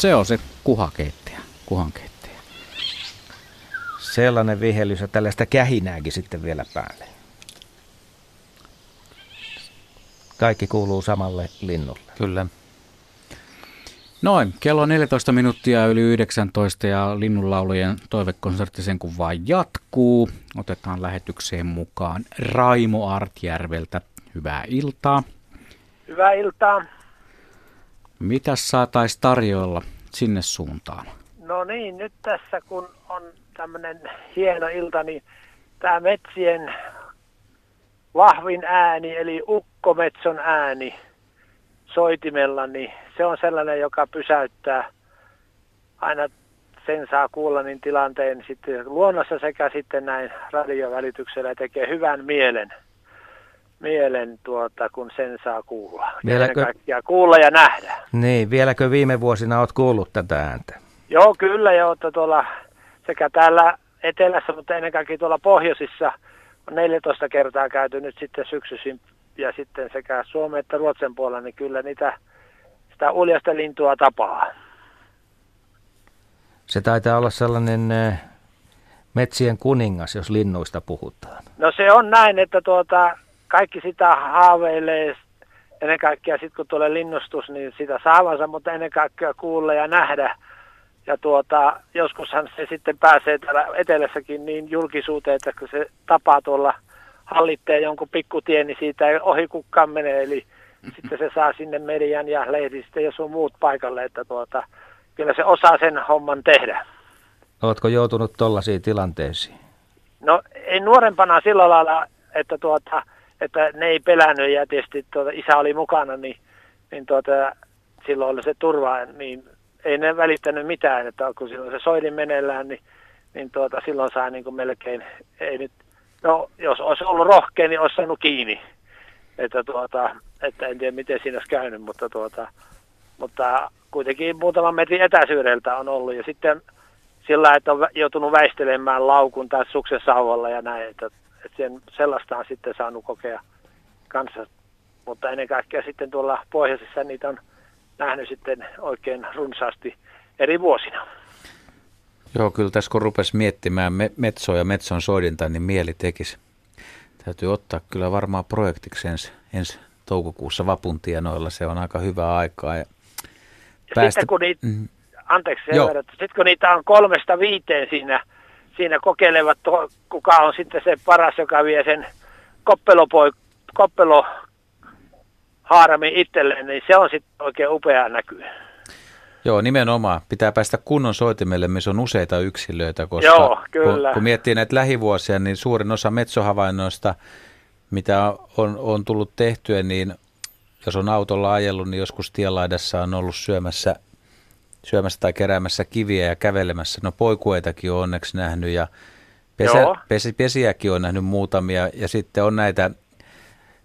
Se on se kuhakeittäjä. kuhankeittäjä. Sellainen vihellys ja tällaista kähinääkin sitten vielä päälle. Kaikki kuuluu samalle linnulle. Kyllä. Noin, kello on 14 minuuttia yli 19 ja linnunlaulujen toivekonsertti sen kun vaan jatkuu. Otetaan lähetykseen mukaan Raimo Artjärveltä. Hyvää iltaa. Hyvää iltaa. Mitä saataisiin tarjoilla sinne suuntaan? No niin, nyt tässä kun on tämmöinen hieno ilta, niin tämä metsien vahvin ääni, eli ukkometson ääni soitimella, niin se on sellainen, joka pysäyttää aina sen saa kuulla niin tilanteen sitten luonnossa sekä sitten näin radiovälityksellä tekee hyvän mielen, mielen tuota, kun sen saa kuulla. Vieläkö... Ja kuulla ja nähdä. Niin, vieläkö viime vuosina olet kuullut tätä ääntä? Joo, kyllä jo, että tuolla sekä täällä etelässä, mutta ennen kaikkea tuolla pohjoisissa on 14 kertaa käyty nyt sitten syksyisin ja sitten sekä Suomen että Ruotsin puolella, niin kyllä niitä sitä uljasta lintua tapaa. Se taitaa olla sellainen eh, metsien kuningas, jos linnuista puhutaan. No se on näin, että tuota, kaikki sitä haaveilee ennen kaikkea sitten kun tulee linnustus, niin sitä saavansa, mutta ennen kaikkea kuulla ja nähdä. Ja tuota, joskushan se sitten pääsee täällä etelässäkin niin julkisuuteen, että kun se tapaa tuolla hallitsee jonkun pikkutien, niin siitä ei ohi kukaan mene. Eli sitten se saa sinne median ja lehdistä ja sun muut paikalle, että tuota, kyllä se osaa sen homman tehdä. Oletko joutunut tollaisiin tilanteisiin? No ei nuorempana sillä lailla, että, tuota, että ne ei pelännyt ja tietysti tuota, isä oli mukana, niin, niin tuota, silloin oli se turva, niin ei ne välittänyt mitään, että kun silloin se soidin meneillään, niin, niin tuota, silloin saa niin kuin melkein, ei nyt, no jos olisi ollut rohkea, niin olisi saanut kiinni. Että, tuota, että en tiedä miten siinä olisi käynyt, mutta, tuota, mutta kuitenkin muutaman metrin etäisyydeltä on ollut. Ja sitten sillä että on joutunut väistelemään laukun tai suksen sauvalla ja näin, että, että sen, sellaista on sitten saanut kokea kanssa. Mutta ennen kaikkea sitten tuolla pohjoisessa niitä on nähnyt sitten oikein runsaasti eri vuosina. Joo, kyllä tässä kun rupesi miettimään metsoa ja metson soidinta, niin mieli tekisi. Täytyy ottaa kyllä varmaan projektiksi ensi, ensi toukokuussa vapun tienoilla. Se on aika hyvä aikaa. Ja päästä... Sitten kun niitä, mm. anteeksi verran, sitten kun niitä on kolmesta viiteen siinä, siinä kokeilevat, kuka on sitten se paras, joka vie sen koppelopoi, koppelo haarami itselleen, niin se on sitten oikein upea näkyy. Joo, nimenomaan. Pitää päästä kunnon soitimelle, missä on useita yksilöitä, koska Joo, kyllä. Kun, kun miettii näitä lähivuosia, niin suurin osa metsohavainnoista, mitä on, on tullut tehtyä, niin jos on autolla ajellut, niin joskus tienlaidassa on ollut syömässä, syömässä tai keräämässä kiviä ja kävelemässä. No poikueitakin on onneksi nähnyt ja pesä, pesi, pesiäkin on nähnyt muutamia ja sitten on näitä,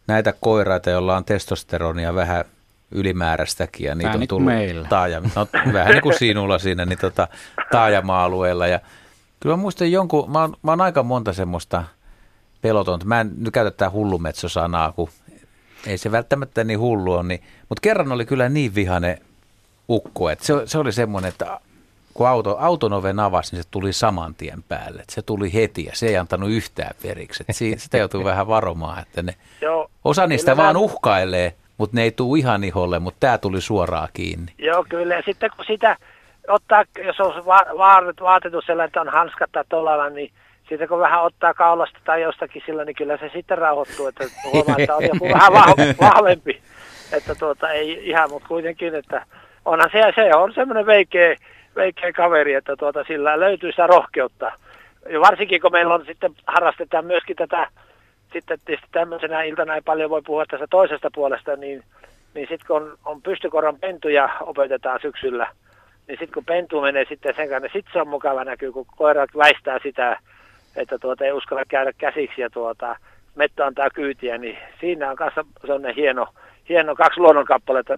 näitä koiraita, joilla on testosteronia vähän ylimääräistäkin ja niitä vähän on tullut meillä. taajama, no, vähän niin kuin sinulla siinä, niin tota, taajama-alueella ja kyllä mä muistan jonkun, mä oon, mä oon aika monta semmoista pelotonta, mä en nyt käytä tätä hullumetsosanaa, kun ei se välttämättä niin hullu on, niin, mutta kerran oli kyllä niin vihane ukko, että se, se oli semmoinen, että kun auto, auton oven avasi, niin se tuli saman tien päälle. Että se tuli heti ja se ei antanut yhtään periksi. Että si, sitä joutuu [LAUGHS] vähän varomaan, että ne, Joo, osa niistä vaan mä... uhkailee, mutta ne ei tule ihan iholle, mutta tämä tuli suoraan kiinni. Joo, kyllä. Ja sitten kun sitä ottaa, jos on va- va- vaatetus sellainen, että on hanskat tai tolalla, niin sitten kun vähän ottaa kaulasta tai jostakin sillä, niin kyllä se sitten rauhoittuu, että huomaa, että on joku [LAUGHS] vähän vah- vahvempi. Että tuota, ei ihan, mutta kuitenkin, että onhan se, se on semmoinen veikeä, veikeä kaveri, että tuota, sillä löytyy sitä rohkeutta. Ja varsinkin kun meillä on sitten, harrastetaan myöskin tätä, sitten tietysti tämmöisenä iltana ei paljon voi puhua tästä toisesta puolesta, niin, niin sitten kun on, on pystykoron pentuja opetetaan syksyllä, niin sitten kun pentu menee sitten sen kanssa, niin sitten se on mukava näkyy, kun koirat väistää sitä, että tuota, ei uskalla käydä käsiksi ja tuota, mettä antaa kyytiä, niin siinä on kanssa sellainen hieno, hieno kaksi luonnonkappaletta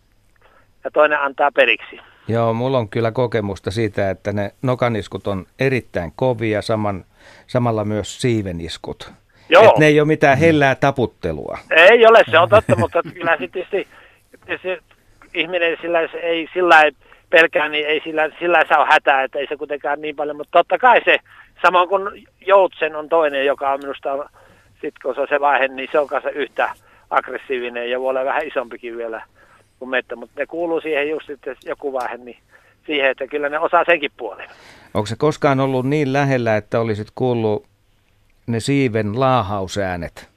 ja toinen antaa periksi. Joo, mulla on kyllä kokemusta siitä, että ne nokaniskut on erittäin kovia, saman, samalla myös siiveniskut. Joo. Et ne ei ole mitään hellää taputtelua. Ei ole, se on totta, [LAUGHS] mutta kyllä sitten tietysti, tietysti ihminen sillä ei sillä ei pelkään, niin ei sillä, sillä saa hätää, että ei se kuitenkaan niin paljon, mutta totta kai se, samoin kuin Joutsen on toinen, joka on minusta, sit kun se on se vaihe, niin se on kanssa yhtä aggressiivinen ja voi olla vähän isompikin vielä kuin mettä, mutta ne kuuluu siihen just sitten joku vaihe, niin siihen, että kyllä ne osaa senkin puolen. Onko se koskaan ollut niin lähellä, että olisit kuullut ne siiven laahausäänet,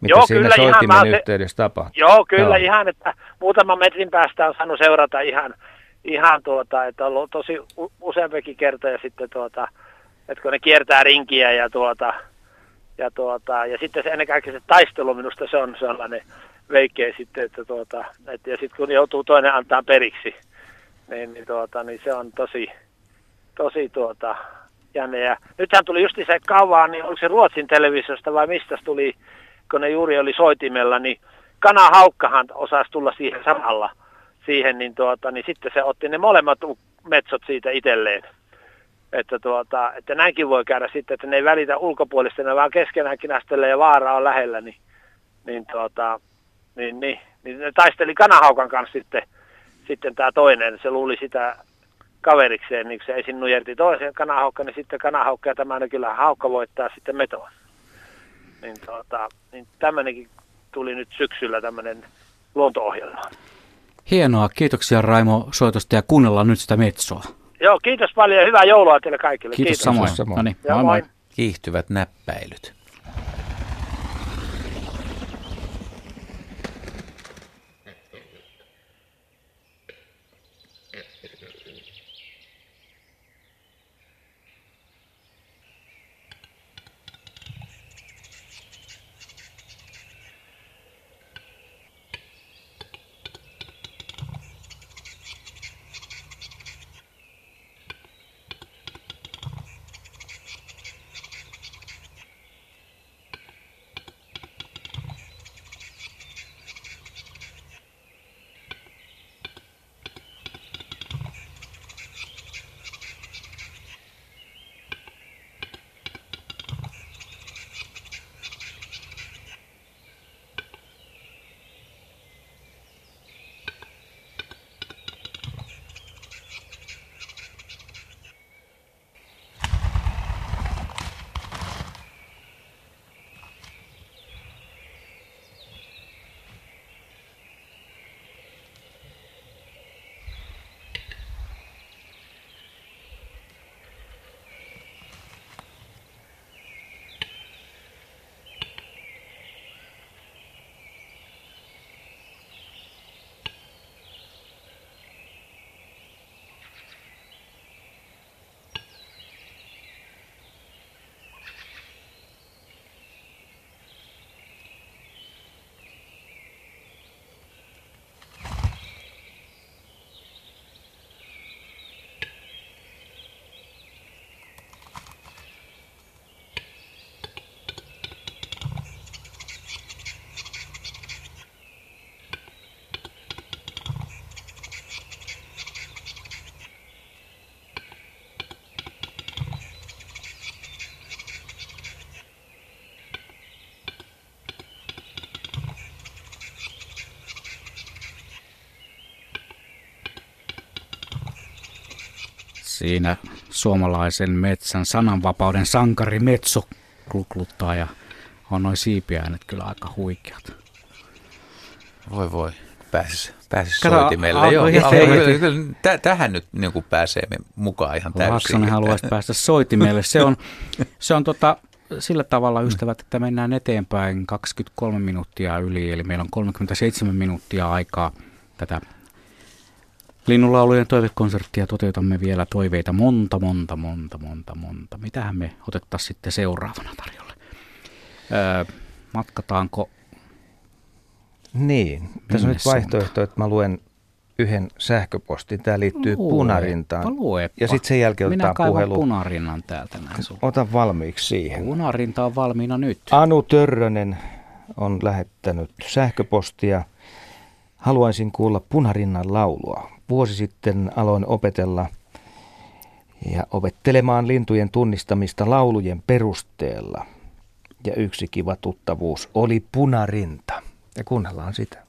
mitä Joo, siinä kyllä ihan soitimen se- yhteydessä tapahtui? Joo, kyllä Joo. ihan, että muutaman metrin päästä on saanut seurata ihan, ihan tuota, että on ollut tosi useampikin kerta ja sitten tuota, että kun ne kiertää rinkiä ja tuota, ja tuota, ja sitten se ennen kaikkea se taistelu minusta se on sellainen veikeä sitten, että tuota, että ja sitten kun joutuu toinen antaa periksi, niin, niin, tuota, niin se on tosi, tosi tuota, jännä. Ja nythän tuli just se kauan, niin oliko se Ruotsin televisiosta vai mistä tuli, kun ne juuri oli soitimella, niin kanahaukkahan osasi tulla siihen samalla siihen, niin, tuota, niin sitten se otti ne molemmat metsot siitä itselleen. Että, tuota, että näinkin voi käydä sitten, että ne ei välitä ulkopuolista, ne vaan keskenään kinästelee ja vaara on lähellä, niin, niin, tuota, niin, niin, niin ne taisteli kanahaukan kanssa sitten, sitten tämä toinen, se luuli sitä kaverikseen, niin kun se ensin nujerti toisen kanahaukka, niin sitten kanahaukka ja tämä, kyllä haukka voittaa sitten metoa. Niin, tuota, niin tämmöinenkin tuli nyt syksyllä tämmöinen luonto-ohjelma. Hienoa, kiitoksia Raimo soitosta ja kuunnellaan nyt sitä metsoa. Joo, kiitos paljon ja hyvää joulua teille kaikille. Kiitos, samoin. No niin, Joo, moi moi. Kiihtyvät näppäilyt. Siinä suomalaisen metsän sananvapauden sankari Metso klukluttaa ja on noin siipiäänet kyllä aika huikeat. Voi voi, pääsis, pääsis Kato, soitimelle. Joo, heti- alkoi- kyllä, kyllä, tä- tähän nyt niin kuin pääsee mukaan ihan täysin. Laaksonen haluaisi [LAUGHS] päästä soitimelle. Se on, se on tota, sillä tavalla ystävät, että mennään eteenpäin 23 minuuttia yli, eli meillä on 37 minuuttia aikaa tätä linnunlaulujen toivekonserttia. Toteutamme vielä toiveita monta, monta, monta, monta, monta. Mitähän me otettaisiin sitten seuraavana tarjolle? Öö, matkataanko Niin, tässä on nyt vaihtoehto, että mä luen yhden sähköpostin. Tämä liittyy Luepa, punarintaan. luepa. Ja sitten sen jälkeen Minä otetaan puhelu. punarinnan täältä näin sulle. Ota valmiiksi siihen. Punarinta on valmiina nyt. Anu Törrönen on lähettänyt sähköpostia. Haluaisin kuulla punarinnan laulua. Vuosi sitten aloin opetella ja opettelemaan lintujen tunnistamista laulujen perusteella. Ja yksi kiva tuttavuus oli punarinta. Ja kuunnellaan sitä.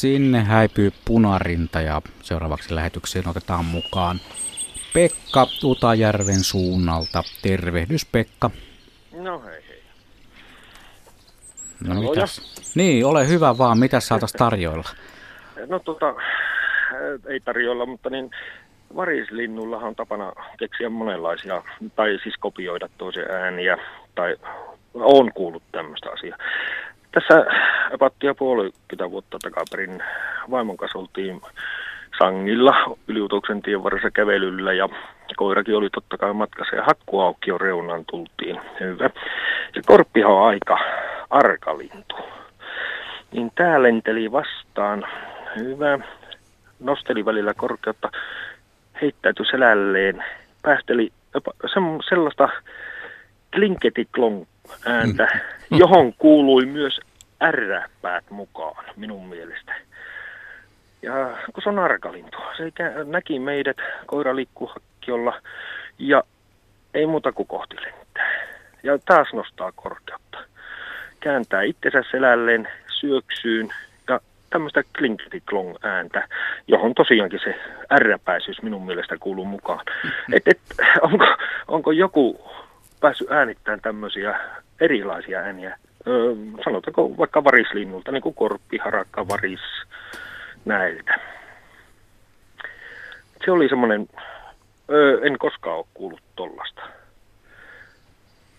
Sinne häipyy punarinta ja seuraavaksi lähetykseen otetaan mukaan Pekka Utajärven suunnalta. Tervehdys Pekka. No hei hei. No mitäs? Niin, ole hyvä vaan. Mitä saatas tarjoilla? No tota, ei tarjoilla, mutta niin varislinnullahan on tapana keksiä monenlaisia, tai siis kopioida toisen ääniä, tai on kuullut tämmöistä asiaa. Tässä apattia puolikymmentä vuotta takaperin vaimon kanssa oltiin sangilla Yliutuksen tien varressa kävelyllä ja koirakin oli totta kai matkassa ja hakkuaukio reunaan tultiin. Hyvä. Se korppihan on aika arkalintu. Niin tää lenteli vastaan. Hyvä. Nosteli välillä korkeutta, heittäytyi selälleen, päästeli sellaista klinketiklong ääntä, mm. johon kuului myös ärräpäät mukaan minun mielestä. Ja kun se on arkalintu, se näki meidät, koira liikkuhakkiolla ja ei muuta kuin kohti lentää. Ja taas nostaa korkeutta. Kääntää itsensä selälleen syöksyyn ja tämmöistä klinketiklong ääntä, johon tosiaankin se ärräpäisyys minun mielestä kuuluu mukaan. Et, et, onko, onko joku päässyt äänittämään tämmöisiä erilaisia ääniä, öö, sanotaanko vaikka varislinnulta, niin kuin korppi, harakka, varis, näiltä. Se oli semmoinen, öö, en koskaan ole kuullut tollasta.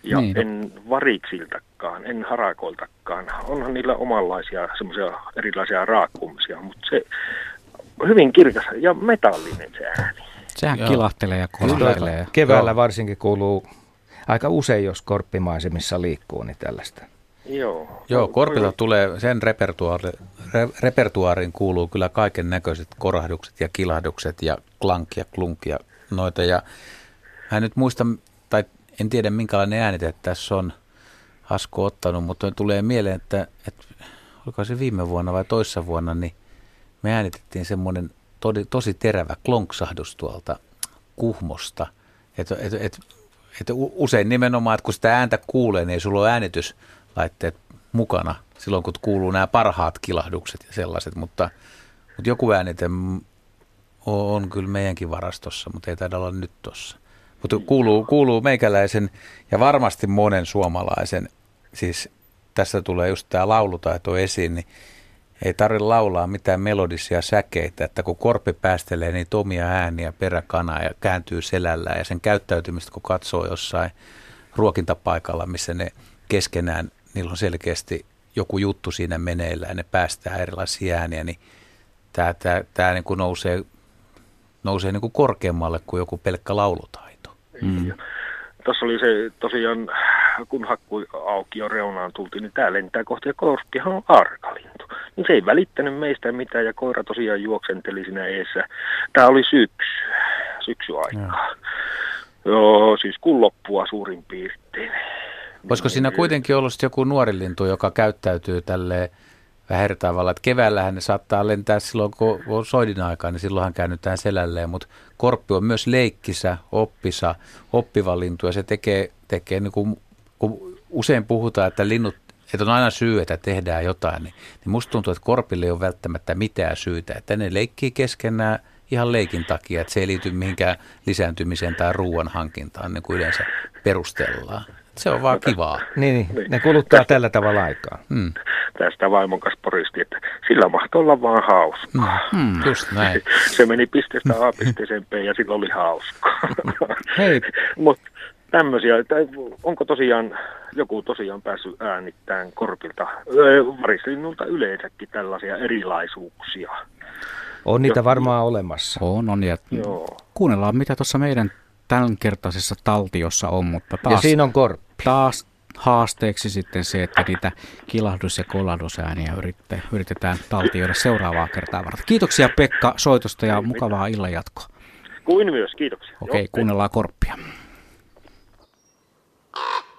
Ja niin. en variksiltakaan, en harakoiltakaan. Onhan niillä omanlaisia semmoisia erilaisia raakkumisia, mutta se hyvin kirkas ja metallinen se ääni. Sehän Joo. kilahtelee ja kolahtelee. Keväällä varsinkin kuuluu aika usein, jos korppimaisemissa liikkuu, niin tällaista. Joo. Joo, Korpilla tulee, sen repertuaari, re, repertuaariin kuuluu kyllä kaiken näköiset korahdukset ja kilahdukset ja klank ja klunk ja noita. Ja mä en nyt muista, tai en tiedä minkälainen äänite tässä on Asko ottanut, mutta tulee mieleen, että, että oliko se viime vuonna vai toissa vuonna, niin me äänitettiin semmoinen tosi, tosi terävä klonksahdus tuolta Kuhmosta. Että et, et, et usein nimenomaan, että kun sitä ääntä kuulee, niin sulla ole äänitys laitteet mukana silloin, kun kuuluu nämä parhaat kilahdukset ja sellaiset, mutta, mutta joku äänite on, on kyllä meidänkin varastossa, mutta ei taida olla nyt tuossa. Mutta kuuluu, kuuluu meikäläisen ja varmasti monen suomalaisen, siis tässä tulee just tämä laulutaito esiin, niin ei tarvitse laulaa mitään melodisia säkeitä, että kun korpi päästelee niin omia ääniä peräkanaa ja kääntyy selällään ja sen käyttäytymistä kun katsoo jossain ruokintapaikalla, missä ne keskenään niillä on selkeästi joku juttu siinä meneillään ja ne päästää erilaisia ääniä, niin tämä, tämä, tämä niin kuin nousee, nousee niin kuin korkeammalle kuin joku pelkkä laulutaito. Mm. Tuossa oli se tosiaan, kun hakku auki jo reunaan tultiin, niin tämä lentää kohti ja korppihan on arkalintu. Niin se ei välittänyt meistä mitään ja koira tosiaan juoksenteli siinä eessä. Tämä oli syksy, syksyaikaa. Joo, siis kun loppua suurin piirtein. Voisiko siinä kuitenkin ollut joku nuori lintu, joka käyttäytyy tälle vähän eri tavalla, että keväällähän ne saattaa lentää silloin, kun on soidin aikaa, niin silloinhan käännytään selälleen, mutta korppi on myös leikkisä, oppisa, oppiva lintu ja se tekee, tekee niin kuin, kun usein puhutaan, että linnut että on aina syy, että tehdään jotain, niin, niin musta tuntuu, että korpille ei ole välttämättä mitään syytä, että ne leikkii keskenään ihan leikin takia, että se ei liity mihinkään lisääntymiseen tai ruoan hankintaan, niin kuin yleensä perustellaan. Se on vaan kivaa. Niin, niin. niin. ne kuluttaa tästä, tällä tavalla aikaa. Mm. Tästä vaimon kanssa poristi, että sillä mahtoi olla vaan hauskaa. Mm. Mm. Just näin. Se meni pisteestä A pisteeseen B ja sillä oli hauskaa. Hei. Mutta tämmöisiä, että onko tosiaan joku tosiaan päässyt äänittämään korpilta, varislinnulta yleensäkin tällaisia erilaisuuksia? On niitä varmaan olemassa. On, on. Ja Joo. Kuunnellaan, mitä tuossa meidän tämänkertaisessa taltiossa on, mutta taas, ja siinä on korppi. taas haasteeksi sitten se, että niitä kilahdus- ja kolahdusääniä yritetään taltioida seuraavaa kertaa varten. Kiitoksia Pekka soitosta ja mukavaa illan jatkoa. Kuin myös, kiitoksia. Okei, okay, kuunnellaan korppia. Ah! [LAUGHS]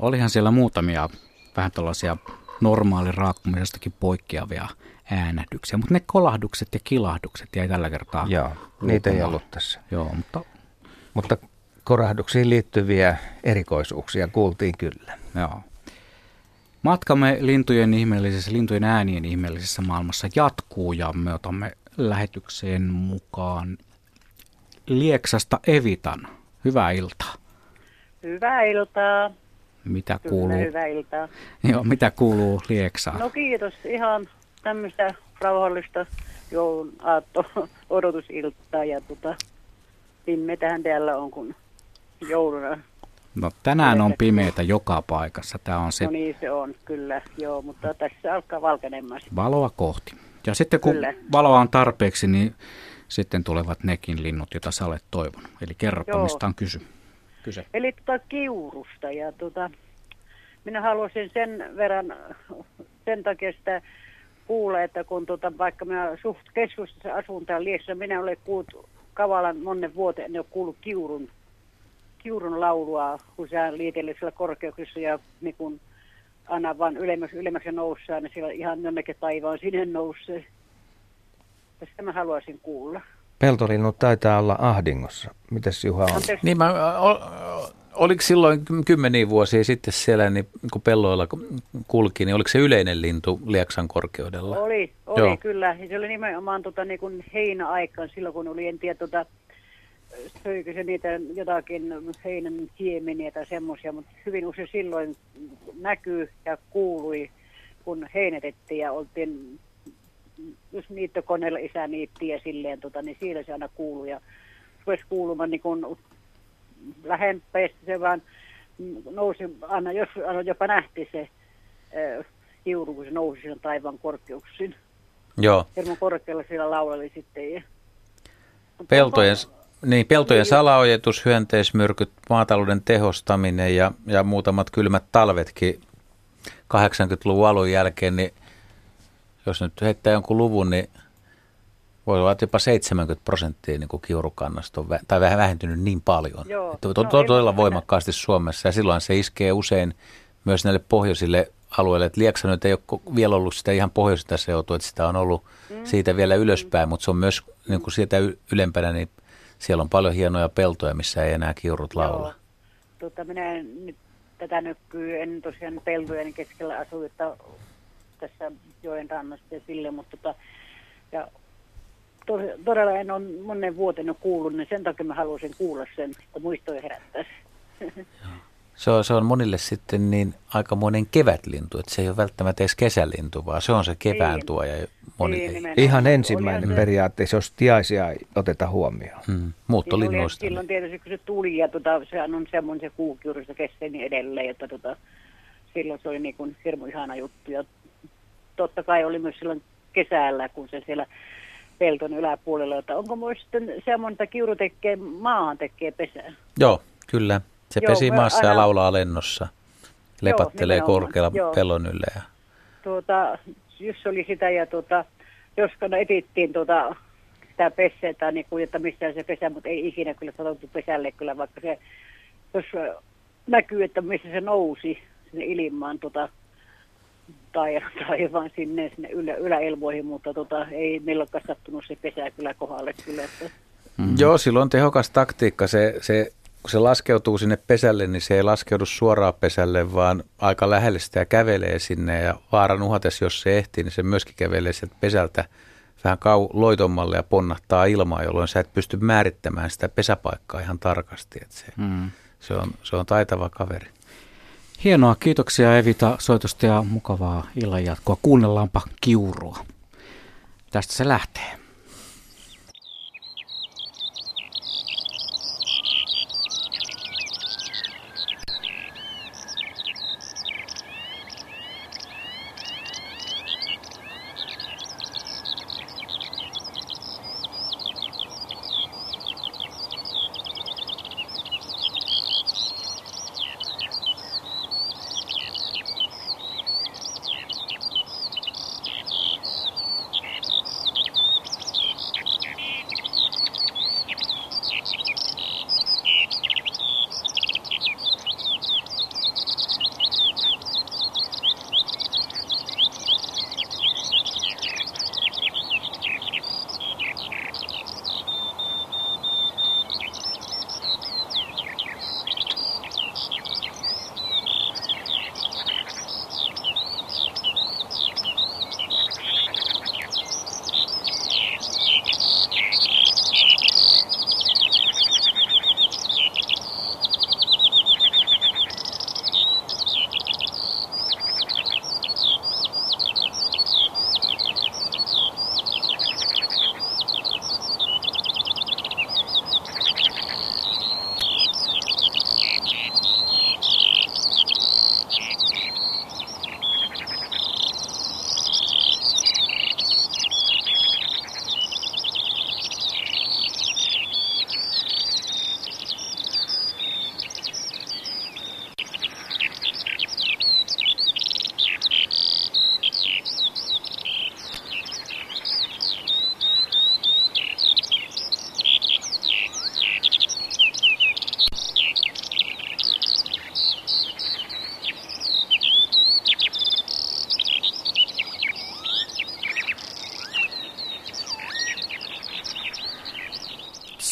Olihan siellä muutamia vähän tällaisia normaali raakkumisestakin poikkeavia äänähdyksiä, mutta ne kolahdukset ja kilahdukset jäi tällä kertaa. Joo, niitä ei ollut tässä. Joo, mutta... Mutta korahduksiin liittyviä erikoisuuksia kuultiin kyllä. Joo. Matkamme lintujen ihmeellisessä, lintujen äänien ihmeellisessä maailmassa jatkuu ja me otamme lähetykseen mukaan Lieksasta Evitan. Hyvää iltaa. Hyvää iltaa. Mitä Kyllä, kuuluu? hyvää iltaa. [LAUGHS] Joo, mitä kuuluu Lieksaan? No kiitos. Ihan tämmöistä rauhallista joulun aatto [LAUGHS] odotusiltaa ja tota, pimeätähän täällä on kun jouluna. No tänään on pimeätä joka paikassa. Tämä on se No niin se on, kyllä, joo, mutta tässä alkaa valkenemaan. valoa kohti. Ja sitten kun Kyllä. valoa on tarpeeksi, niin sitten tulevat nekin linnut, joita sä olet toivonut. Eli kerropa, Joo. mistä on kysy. Kyse. Eli tota kiurusta ja tota, minä haluaisin sen verran, sen takia sitä kuulla, että kun tota, vaikka minä suht keskustassa asun täällä Liessä, minä olen kuullut kavalan monen vuoteen, en ole kuullut kiurun, kiurun laulua, kun se liitelle siellä korkeuksissa ja niin kun aina vaan ylemmäksi, ylemmäksi noussaa, niin siellä ihan jonnekin taivaan sinne nousee. Tästä mä haluaisin kuulla. Peltolinnut taitaa olla ahdingossa. Mitäs Juha on? Niin mä, ol, oliko silloin ky- kymmeniä vuosia sitten siellä, niin kun pelloilla kulki, niin oliko se yleinen lintu Lieksan korkeudella? Oli, oli Joo. kyllä. Ja se oli nimenomaan tota, niin kuin heinäaikaan silloin, kun oli, en tiedä, tota, söikö se niitä jotakin heinän siemeniä tai semmoisia, mutta hyvin usein silloin näkyy ja kuului, kun heinätettiin ja oltiin, jos niittokoneella isä niitti ja silleen, tota, niin siellä se aina kuului ja rupesi kuulumaan niin ja sitten se vaan nousi, aina, jos aina jopa nähti se äh, kiuru, kun se nousi siinä taivaan korkeuksiin. Joo. Hirmu korkealla siellä lauleli sitten. Ja... Peltojen, niin, peltojen salaojetus, hyönteismyrkyt, maatalouden tehostaminen ja, ja muutamat kylmät talvetkin 80-luvun alun jälkeen, niin jos nyt heittää jonkun luvun, niin voi olla että jopa 70 prosenttia niin kuin kiurukannasta on, vä- tai vähän vähentynyt niin paljon. Joo. Että No, to- to- todella voimakkaasti Suomessa ja silloin se iskee usein myös näille pohjoisille alueille. Että Lieksa nyt ei ole vielä ollut sitä ihan pohjoisinta seutua, että sitä on ollut Mm. siitä vielä ylöspäin, mutta se on myös niin kuin sieltä ylempänä, niin siellä on paljon hienoja peltoja, missä ei enää kiurut laula. Joo. Tota, minä en nyt tätä nykyy, en tosiaan peltojen keskellä asu, että tässä joen rannasta ja sille, mutta tota, ja tos- todella en ole monen vuoten ole kuullut, niin sen takia mä haluaisin kuulla sen, että muistoja herättäisi. Se on, se on monille sitten niin aikamoinen kevätlintu, että se ei ole välttämättä edes kesälintu, vaan se on se kevään Niin. tuoja. Moni Niin, ei. Ihan ensimmäinen Olihan se- periaatteessa, jos tiaisia ei oteta huomioon. Hmm. Silloin, Muuttolinnuista. silloin tietysti kun se tuli ja tota, sehän on semmoinen se kestää niin edelleen, että tota, silloin se oli niin kuin hirmu ihana juttu. Ja totta kai oli myös silloin kesällä, kun se siellä pelton yläpuolella, että onko myös sitten semmoinen, että kiuru tekee, maahan tekee pesää. Joo, kyllä. Se Joo, pesi maassa ja aina- laulaa lennossa. Lepattelee nimenomaan. korkealla Joo. pellon yllä. Ja... Tuota, just oli sitä ja tuota, joskus etittiin tuota, sitä pessettä, niin kuin, että missä se pesä, mutta ei ikinä kyllä sanottu pesälle kyllä, vaikka se, jos ö, näkyy, että missä se nousi sinne ilmaan tota, tai, tai vaan sinne, sinne ylä, yläelmoihin, mutta tota, ei milloinkaan sattunut se pesä kyllä kohdalle kyllä. Että, Mm. Joo, silloin on tehokas taktiikka. Se, se, kun se laskeutuu sinne pesälle, niin se ei laskeudu suoraan pesälle, vaan aika lähelle sitä ja kävelee sinne. Ja vaaran uhatessa, jos se ehtii, niin se myöskin kävelee sieltä pesältä vähän kau loitommalle ja ponnahtaa ilmaa, jolloin sä et pysty määrittämään sitä pesäpaikkaa ihan tarkasti. Että se, Mm. se, on, se on taitava kaveri. Hienoa, kiitoksia Evita soitosta ja mukavaa illanjatkoa. Kuunnellaanpa kiurua. Tästä se lähtee.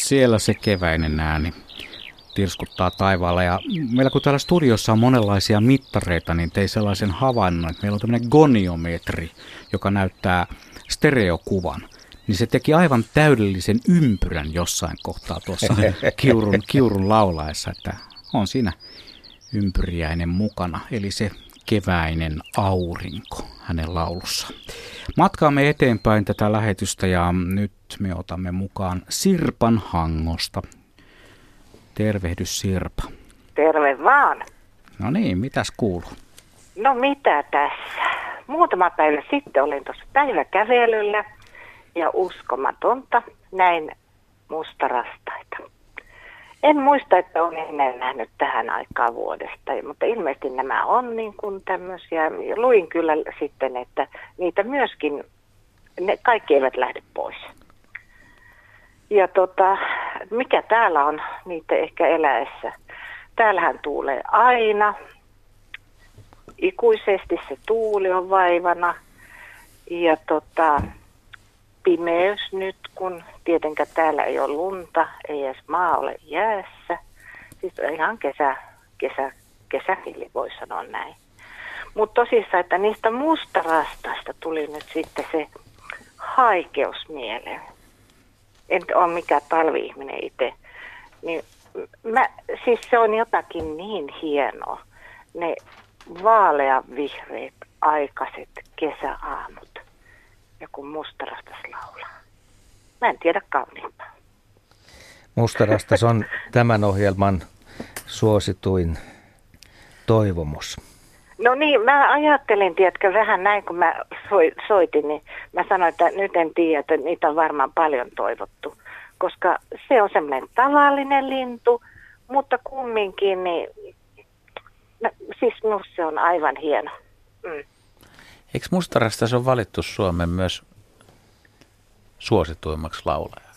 Siellä se keväinen ääni tirskuttaa taivaalla. Ja meillä kun täällä studiossa on monenlaisia mittareita, niin tein sellaisen havainnon, että meillä on tämmöinen goniometri, joka näyttää stereokuvan. Niin se teki aivan täydellisen ympyrän jossain kohtaa tuossa [LAUGHS] kiurun, kiurun laulaessa, että on siinä ympyriäinen mukana. Eli se keväinen aurinko hänen laulussa. Matkaamme eteenpäin tätä lähetystä ja nyt me otamme mukaan Sirpan Hangosta. Tervehdys Sirpa. Terve vaan. No niin, mitäs kuuluu? No mitä tässä? Muutama päivä sitten olin tuossa päiväkävelyllä ja uskomatonta näin mustarastaita. En muista, että olen ennen nähnyt tähän aikaan vuodesta, mutta ilmeisesti nämä on niin kuin tämmöisiä. Luin kyllä sitten, että niitä myöskin, ne kaikki eivät lähde. Ja tota, mikä täällä on niitä ehkä eläessä? Täällähän tuulee aina. Ikuisesti se tuuli on vaivana. Ja tota, pimeys nyt, kun tietenkään täällä ei ole lunta, ei edes maa ole jäässä. Siis ihan kesä, kesä, kesäfili voi sanoa näin. Mutta tosissaan, että niistä mustarastaista tuli nyt sitten se haikeus mieleen. En ole mikään talvi-ihminen itse. Niin mä, siis se on jotakin niin hienoa. Ne vaaleavihreät aikaiset kesäaamut ja kun mustarastas laulaa. Mä en tiedä kauniimpaa. Mustarastas on tämän ohjelman suosituin toivomus. No niin, mä ajattelin, tiedätkö, vähän näin kun mä soitin, niin mä sanoin, että nyt en tiedä, että niitä on varmaan paljon toivottu. Koska se on semmoinen tavallinen lintu, mutta kumminkin, niin no, siis minusta se on aivan hieno. Mm. Eikö mustarastas on valittu Suomen myös suosituimmaksi laulajaksi?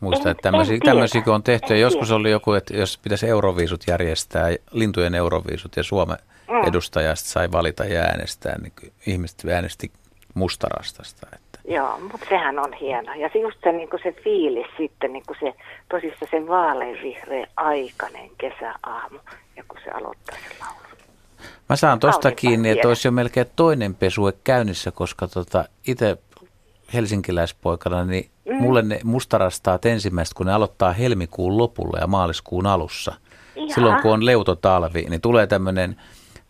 Muista, että tämmöisiä, tämmöisiä on tehty. Ja joskus oli joku, että jos pitäisi euroviisut järjestää, lintujen euroviisut ja Suomen mm. edustajasta sai valita ja äänestää, niin ihmiset äänesti mustarastasta. Että. Joo, mutta sehän on hieno. Ja se just se, niin se fiilis sitten, niin se tosissaan se vaaleanvihreä aikainen kesäaamu, ja kun se aloittaa se laulu. Mä saan tosta kiinni, että olisi jo melkein toinen pesue käynnissä, koska tota, itse helsinkiläispoikana, niin mm. mulle ne mustarastaat ensimmäistä, kun ne aloittaa helmikuun lopulla ja maaliskuun alussa. Jaha. Silloin kun on leutotalvi, niin tulee tämmöinen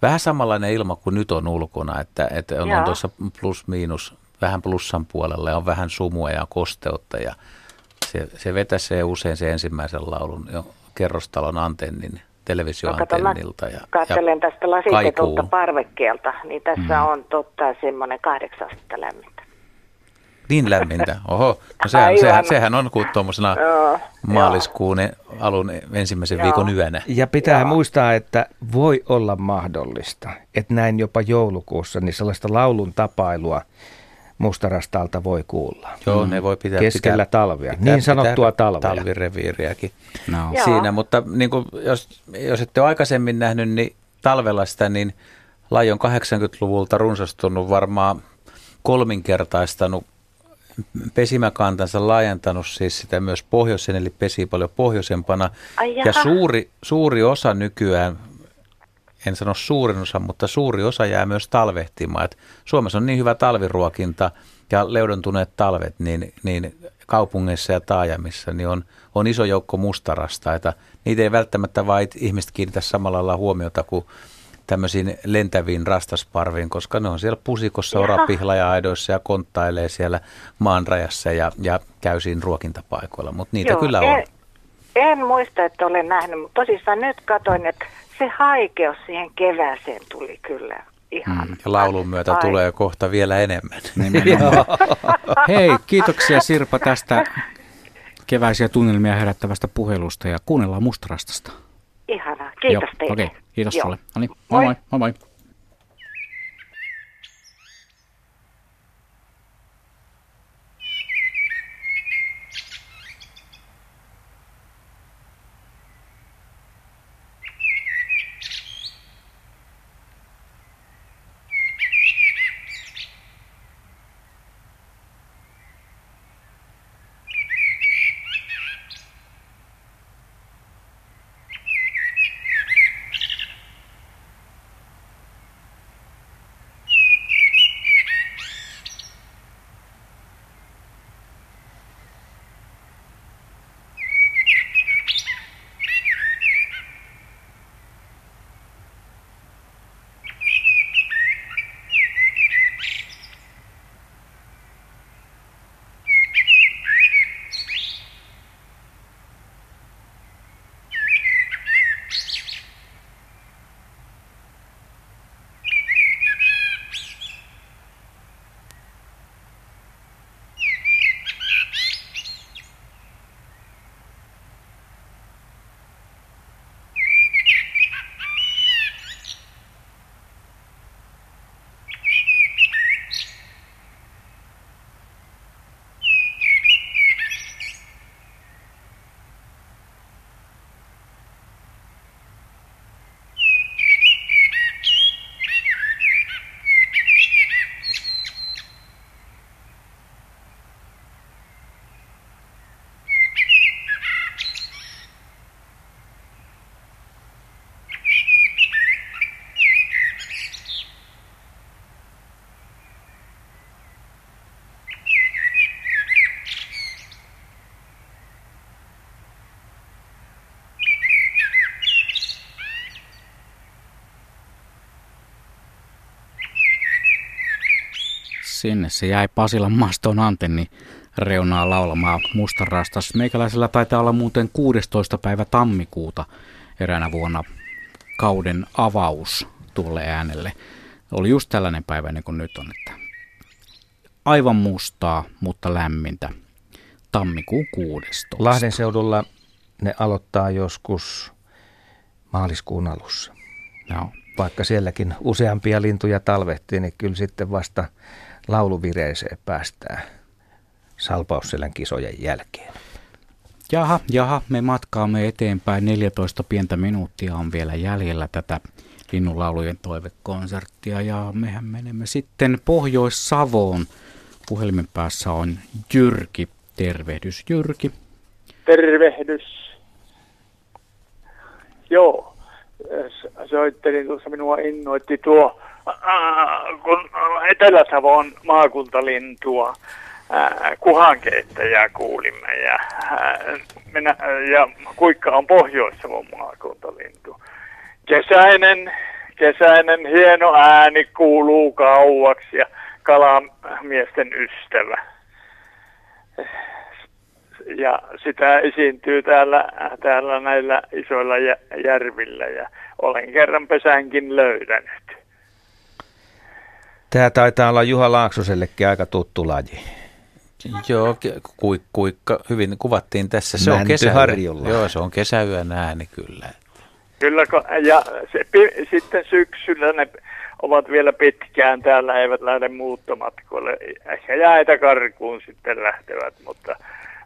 vähän samanlainen ilma kuin nyt on ulkona, että, että on, on tuossa plus-miinus vähän plussan puolella ja on vähän sumua ja kosteutta ja se, se vetäsee usein se ensimmäisen laulun jo kerrostalon antennin televisioantennilta. Ja, katselen ja tästä lasitetulta parvekkeelta, niin tässä mm. on totta semmoinen kahdeksan astetta lämmintä. Niin lämmintä, oho. No sehän, sehän, sehän on kuin tuommoisena maaliskuun alun ensimmäisen Joo. viikon yönä. Ja pitää Joo. muistaa, että voi olla mahdollista, että näin jopa joulukuussa, niin sellaista laulun tapailua mustarastalta voi kuulla. Joo, ne voi pitää keskellä pitää, talvia, pitää, niin sanottua pitää talvea. Talvireviiriäkin no. siinä, mutta niin kuin, jos, jos ette ole aikaisemmin nähnyt niin talvella sitä, niin laji on 80-luvulta runsastunut varmaan kolminkertaistanut pesimäkantansa laajentanut siis sitä myös pohjoisen, eli pesi paljon pohjoisempana. Ai ja suuri, suuri osa nykyään en sano suurin osa, mutta suuri osa jää myös talvehtimaan. Et Suomessa on niin hyvä talviruokinta ja leudontuneet talvet, niin, niin kaupungeissa ja taajamissa niin on, on iso joukko mustarastaita. Niitä ei välttämättä vain ihmiset kiinnitä samalla lailla huomiota kuin tämmöisiin lentäviin rastasparviin, koska ne on siellä pusikossa, orapihlaja-aidoissa ja konttailee siellä maanrajassa ja, ja käy siinä ruokintapaikoilla, mutta niitä Joo, kyllä on. En, en muista, että olen nähnyt, mutta tosissaan nyt katsoin, että se haikeus siihen kevääseen tuli kyllä ihan. Mm, ja laulun myötä ai. tulee kohta vielä enemmän. [LAUGHS] Hei, kiitoksia Sirpa tästä keväisiä tunnelmia herättävästä puhelusta ja kuunnellaan mustarastasta. Ihanaa, kiitos Joo, teille. Okei, okay, kiitos Joo. sulle. No niin, moi moi. moi, moi. Sinne se jäi Pasilan maston antenni reunaa laulamaan mustarastas. Meikäläisellä taitaa olla muuten 16. päivä tammikuuta eräänä vuonna kauden avaus tuolle äänelle. Oli just tällainen päivä niin kuin nyt on, että aivan mustaa, mutta lämmintä. Tammikuun 16. Lahden seudulla ne aloittaa joskus maaliskuun alussa. Joo. Vaikka sielläkin useampia lintuja talvehtii, niin kyllä sitten vasta lauluvireeseen päästään Salpausselän kisojen jälkeen. Jaha, jaha, me matkaamme eteenpäin. 14 pientä minuuttia on vielä jäljellä tätä linnunlaulujen toivekonserttia ja mehän menemme sitten Pohjois-Savoon. Puhelimen päässä on Jyrki. Tervehdys Jyrki. Tervehdys. Joo, soittelin tuossa minua innoitti tuo, äh, kun Etelä-Savo on maakuntalintua, kuhankeittäjää kuulimme ja, minä, ja Kuikka on Pohjois-Savon maakuntalintu. Kesäinen, kesäinen hieno ääni kuuluu kauaksi ja kalamiesten ystävä ja sitä esiintyy täällä, täällä näillä isoilla järvillä ja olen kerran pesänkin löytänyt. Tämä taitaa olla Juha Laaksosellekin aika tuttu laji. Joo, kuik, kuikka hyvin kuvattiin tässä. Se on kesäyön, joo, se on kesäyön ääni kyllä. Kyllä, ja se, sitten syksyllä ne ovat vielä pitkään täällä, eivät lähde muuttomatkoille. Ehkä jäitä karkuun sitten lähtevät, mutta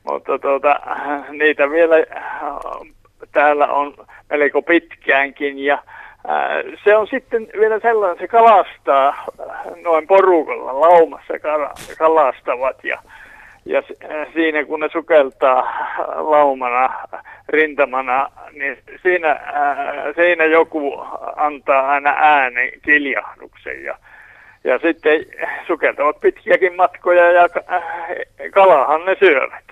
mutta tuota, niitä vielä täällä on melko pitkäänkin ja se on sitten vielä sellainen, se kalastaa noin porukalla, laumassa kalastavat ja, ja siinä kun ne sukeltaa laumana, rintamana, niin siinä, siinä joku antaa aina äänen kiljahduksen ja, ja sitten sukeltavat pitkiäkin matkoja ja kalahan ne syövät.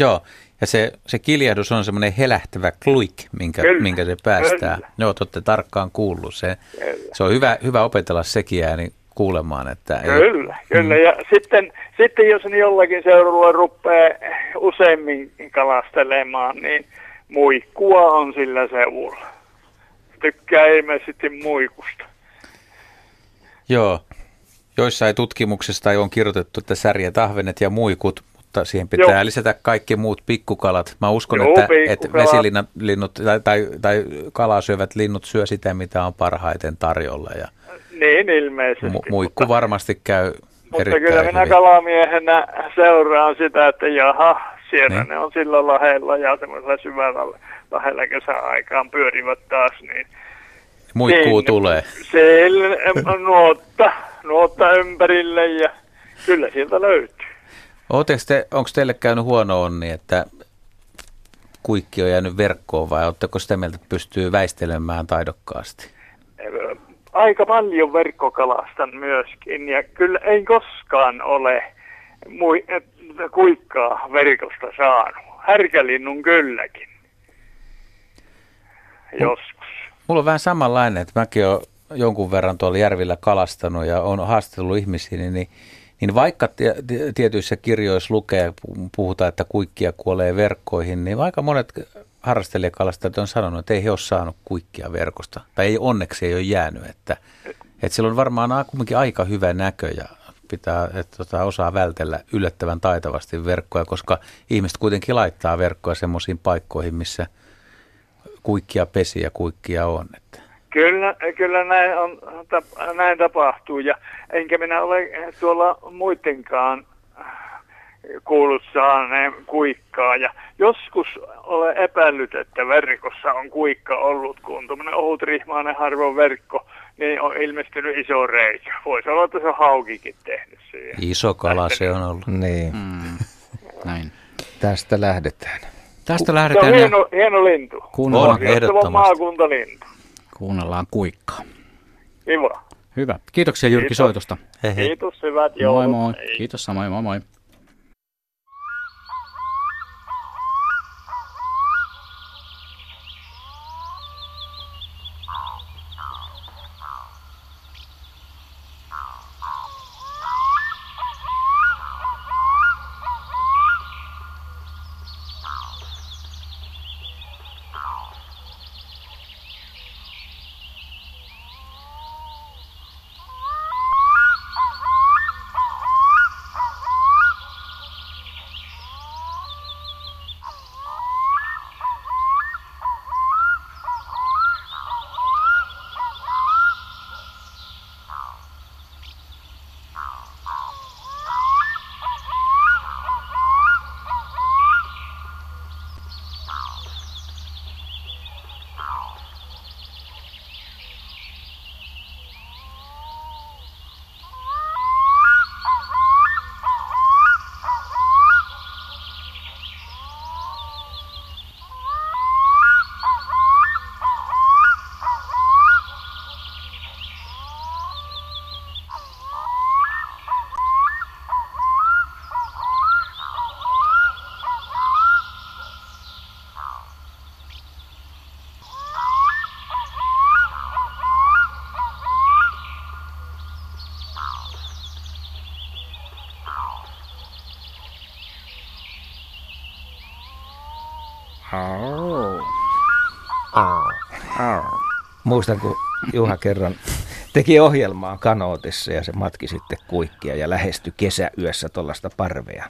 Joo, ja se, se kiljahdus on semmoinen helähtävä kluik, minkä, minkä se päästää. Kyllä. Joo, olette tarkkaan kuullut. Se, se on hyvä, hyvä opetella sekin ääni kuulemaan. Että kyllä, ei, kyllä. Mm. Ja sitten, sitten jos ne jollakin seudulla rupeaa useimmin kalastelemaan, niin muikkua on sillä seudulla. Tykkää ilmeisesti muikusta. Joo. Joissain tutkimuksista on kirjoitettu, että särjet, ahvenet ja muikut mutta siihen pitää Joo. lisätä kaikki muut pikkukalat. Mä uskon, Joo, että, että vesilinnut tai, tai, tai kalaa syövät linnut syö sitä, mitä on parhaiten tarjolla. Ja niin ilmeisesti. Mu- muikku mutta, varmasti käy Mutta kyllä minä hyvin. kalamiehenä seuraan sitä, että jaha, siellä niin. ne on sillä lahella ja semmoisella syvällä lahella kesäaikaan pyörivät taas, niin Muikkuu niin, tulee. Siellä nuotta, nuotta ympärille ja kyllä sieltä löytyy. Te, onko teille käynyt huono onni, että kuikki on jäänyt verkkoon vai oletteko sitä mieltä, että pystyy väistelemään taidokkaasti? Aika paljon verkkokalastan myöskin ja kyllä ei koskaan ole mui, kuikkaa verkosta saanut. Härkälinnun kylläkin. Joskus. Mulla on vähän samanlainen, että mäkin olen jonkun verran tuolla järvillä kalastanut ja on haastellut ihmisiä, niin niin vaikka tietyissä kirjoissa lukee, puhutaan, että kuikkia kuolee verkkoihin, niin aika monet harrastelijakalastajat on sanonut, että ei he ole saanut kuikkia verkosta. Tai ei onneksi ei ole jäänyt, että, että sillä on varmaan kuitenkin aika hyvä näkö ja pitää, että tota, osaa vältellä yllättävän taitavasti verkkoja, koska ihmiset kuitenkin laittaa verkkoja semmoisiin paikkoihin, missä kuikkia pesiä kuikkia on. Että. Kyllä, kyllä näin, on, näin tapahtuu ja enkä minä ole tuolla muidenkaan kuullut saaneen kuikkaa. Ja joskus olen epäillyt, että verkossa on kuikka ollut, kun tuommoinen ohutrihmainen harvoin verkko, niin on ilmestynyt iso reikä. Voisi olla, että se on haukikin tehnyt siihen. Iso kala se on ollut. Niin. Mm. Näin. Tästä lähdetään. Tästä lähdetään. Se on hieno, hieno lintu. Kuunnellaan, on, ehdottomasti. maakuntalintu. Kuunnellaan kuikkaa. Kiva. Hyvä. Kiitoksia Jyrki Kiitos. soitosta. Hei hei. Kiitos, hyvät joulun. Moi moi. Hei. Kiitos samoin, moi moi. Muistan, kun Juha kerran teki ohjelmaa kanootissa ja se matki sitten kuikkia ja lähestyi kesäyössä tuollaista parvea.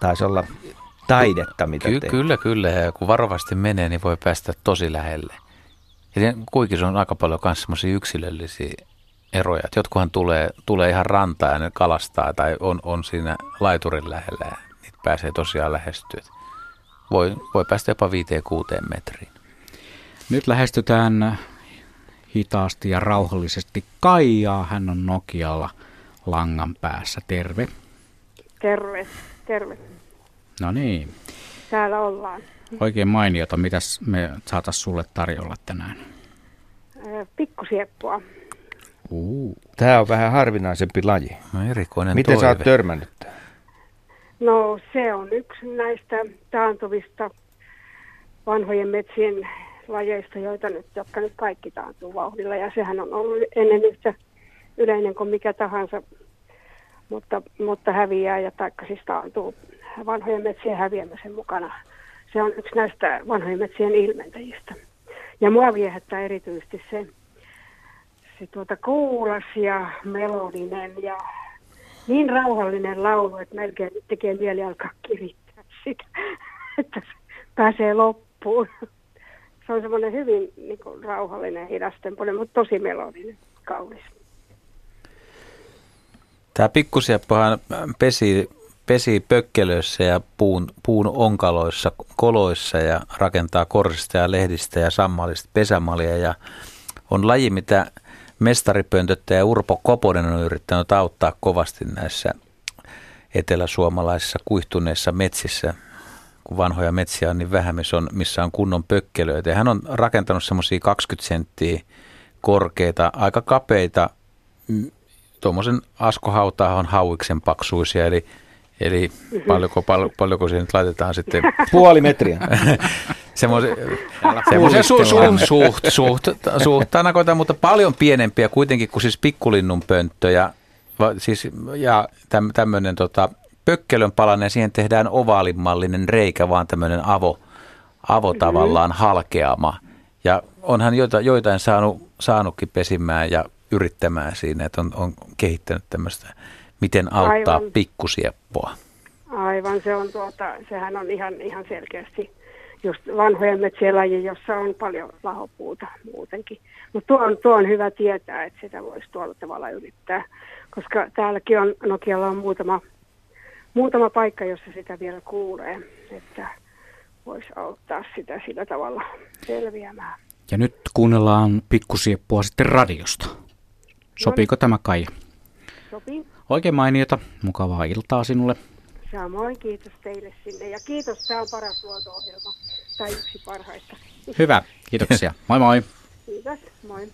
Taisi olla taidetta, mitä Ky- te... Kyllä, kyllä. Ja kun varovasti menee, niin voi päästä tosi lähelle. Ja kuikissa on aika paljon myös semmoisia yksilöllisiä eroja. Et jotkuhan tulee, tulee ihan rantaan ja ne kalastaa tai on, on siinä laiturin lähellä ja niitä pääsee tosiaan lähestyä. Voi, voi päästä jopa 5-6 metriin. Nyt lähestytään hitaasti ja rauhallisesti Kaijaa. Hän on Nokialla langan päässä. Terve. Terve, terve. No niin, Täällä ollaan. oikein mainiota. Mitäs me saatas sulle tarjolla tänään? Ö, Pikkusieppua. Uu. Tämä on vähän harvinaisempi laji. No erikoinen Miten sä oot toive. törmännyt tähän? No se on yksi näistä taantuvista vanhojen metsien lajeista, joita nyt, jotka nyt kaikki taantuu vauhdilla. Ja sehän on ollut ennen yhtä yleinen kuin mikä tahansa, mutta, mutta häviää ja taikka siis taantuu vanhojen metsien häviämisen mukana. Se on yksi näistä vanhojen metsien ilmentäjistä. Ja mua viehättää erityisesti se, se tuota kuulas ja melodinen ja niin rauhallinen laulu, että melkein tekee mieli alkaa kirittää sitä, [LAUGHS] että se pääsee loppuun. Se on semmoinen hyvin niin kuin, rauhallinen, hidastempoinen, mutta tosi melodinen, kaunis. Tämä pikkusieppohan pesi, pesi pökkelöissä ja puun, puun onkaloissa, koloissa ja rakentaa korsista ja lehdistä ja sammalista pesämalia ja on laji, mitä mestaripöntöttäjä Urpo Koponen on yrittänyt auttaa kovasti näissä eteläsuomalaisissa kuihtuneissa metsissä, kun vanhoja metsiä on niin vähän, missä on, missä on kunnon pökkelöitä. Ja hän on rakentanut semmoisia 20 senttiä korkeita, aika kapeita, mm, tuommoisen askohautahon hauiksen paksuisia, eli Eli paljonko, pal, paljonko siihen nyt laitetaan sitten? [LAUGHS] Puoli metriä. [LAUGHS] Semmoisen, su, su, suht, suht, suht tanakoita, mutta paljon pienempiä kuitenkin kuin siis pikkulinnun pönttö. Ja, va, siis, ja täm, tämmöinen tota, pökkelön palanen, siihen tehdään ovaalimallinen reikä, vaan tämmöinen avo, avo tavallaan halkeama. Ja onhan joita, joitain saanut, saanutkin pesimään ja yrittämään siinä, että on, on kehittänyt tämmöistä, miten auttaa Aivan. pikkusieppoa. Aivan, se on tuota, sehän on ihan, ihan selkeästi just vanhojen metsien laji, jossa on paljon lahopuuta muutenkin. Mutta tuo on, tuo on hyvä tietää, että sitä voisi tuolla tavalla yrittää, koska täälläkin on, Nokialla on muutama, muutama paikka, jossa sitä vielä kuulee, että voisi auttaa sitä sillä tavalla selviämään. Ja nyt kuunnellaan pikkusieppua sitten radiosta. Sopiiko tämä Kaija? Sopii? Oikein mainiota. Mukavaa iltaa sinulle. Samoin kiitos teille sinne ja kiitos, tämä on paras luonto-ohjelma, tai yksi parhaista. Hyvä. Kiitoksia. Moi moi. Kiitos, moi.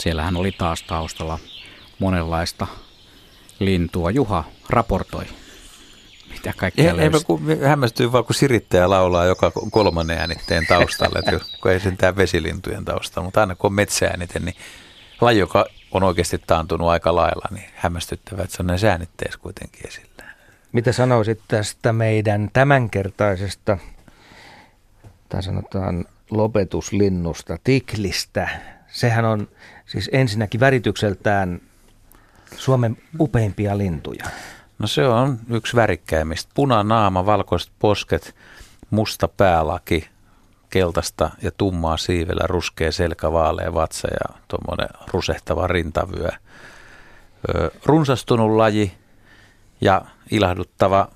Siellähän oli taas taustalla monenlaista lintua. Juha raportoi, mitä kaikkea Ei, eipä kun hämmästyy vaan, kun sirittäjä laulaa joka kolmannen äänitteen taustalle, että kun ei sentään vesilintujen taustalla, mutta aina kun on metsääänite, niin laji, joka on oikeasti taantunut aika lailla, niin hämmästyttävää, että se on näissä äänitteessä kuitenkin esillä. Mitä sanoisit tästä meidän tämänkertaisesta, tai sanotaan lopetuslinnusta, tiklistä? Sehän on siis ensinnäkin väritykseltään Suomen upeimpia lintuja. No se on yksi värikkäimmistä. Punanaama, valkoiset posket, musta päälaki, keltaista ja tummaa siivellä, ruskea selkä, vaalea vatsa ja tuommoinen rusehtava rintavyö. Runsastunut laji ja ilahduttava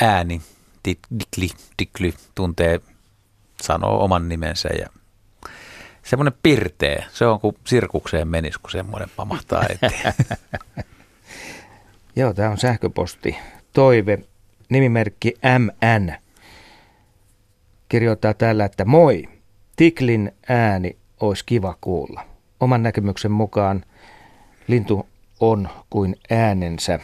ääni, dikli, dikli, tuntee, sanoo oman nimensä ja semmoinen pirtee. Se on kuin sirkukseen menisi, kun semmoinen pamahtaa eteen. [LAUGHS] Joo, tämä on sähköposti. Toive, nimimerkki MN. Kirjoittaa täällä, että moi, tiklin ääni olisi kiva kuulla. Oman näkemyksen mukaan lintu on kuin äänensä.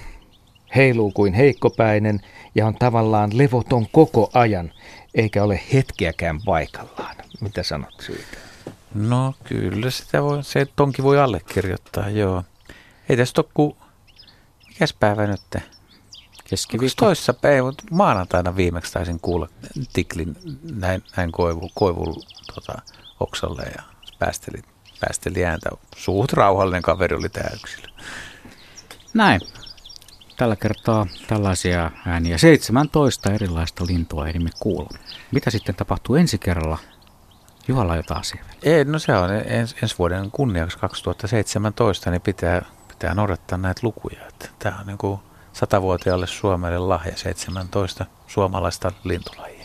Heiluu kuin heikkopäinen ja on tavallaan levoton koko ajan, eikä ole hetkeäkään paikallaan. Mitä sanot siitä? No kyllä sitä voi, se tonki voi allekirjoittaa, joo. Ei tästä ole kuin, mikäs päivä nyt? Keskiviikko. Toissa päivä, maanantaina viimeksi taisin kuulla tiklin näin, näin koivu, koivun tota, oksalle ja päästeli, päästeli ääntä. Suht rauhallinen kaveri oli tämä yksilö. Näin. Tällä kertaa tällaisia ääniä. 17 erilaista lintua ehdimme kuulla. Mitä sitten tapahtuu ensi kerralla? Juhalla jotain asiaa vielä. Ei, no se on ens, ensi vuoden kunniaksi 2017, niin pitää, pitää noudattaa näitä lukuja. Että tämä on niin kuin satavuotiaalle Suomelle lahja 17 suomalaista lintulajia.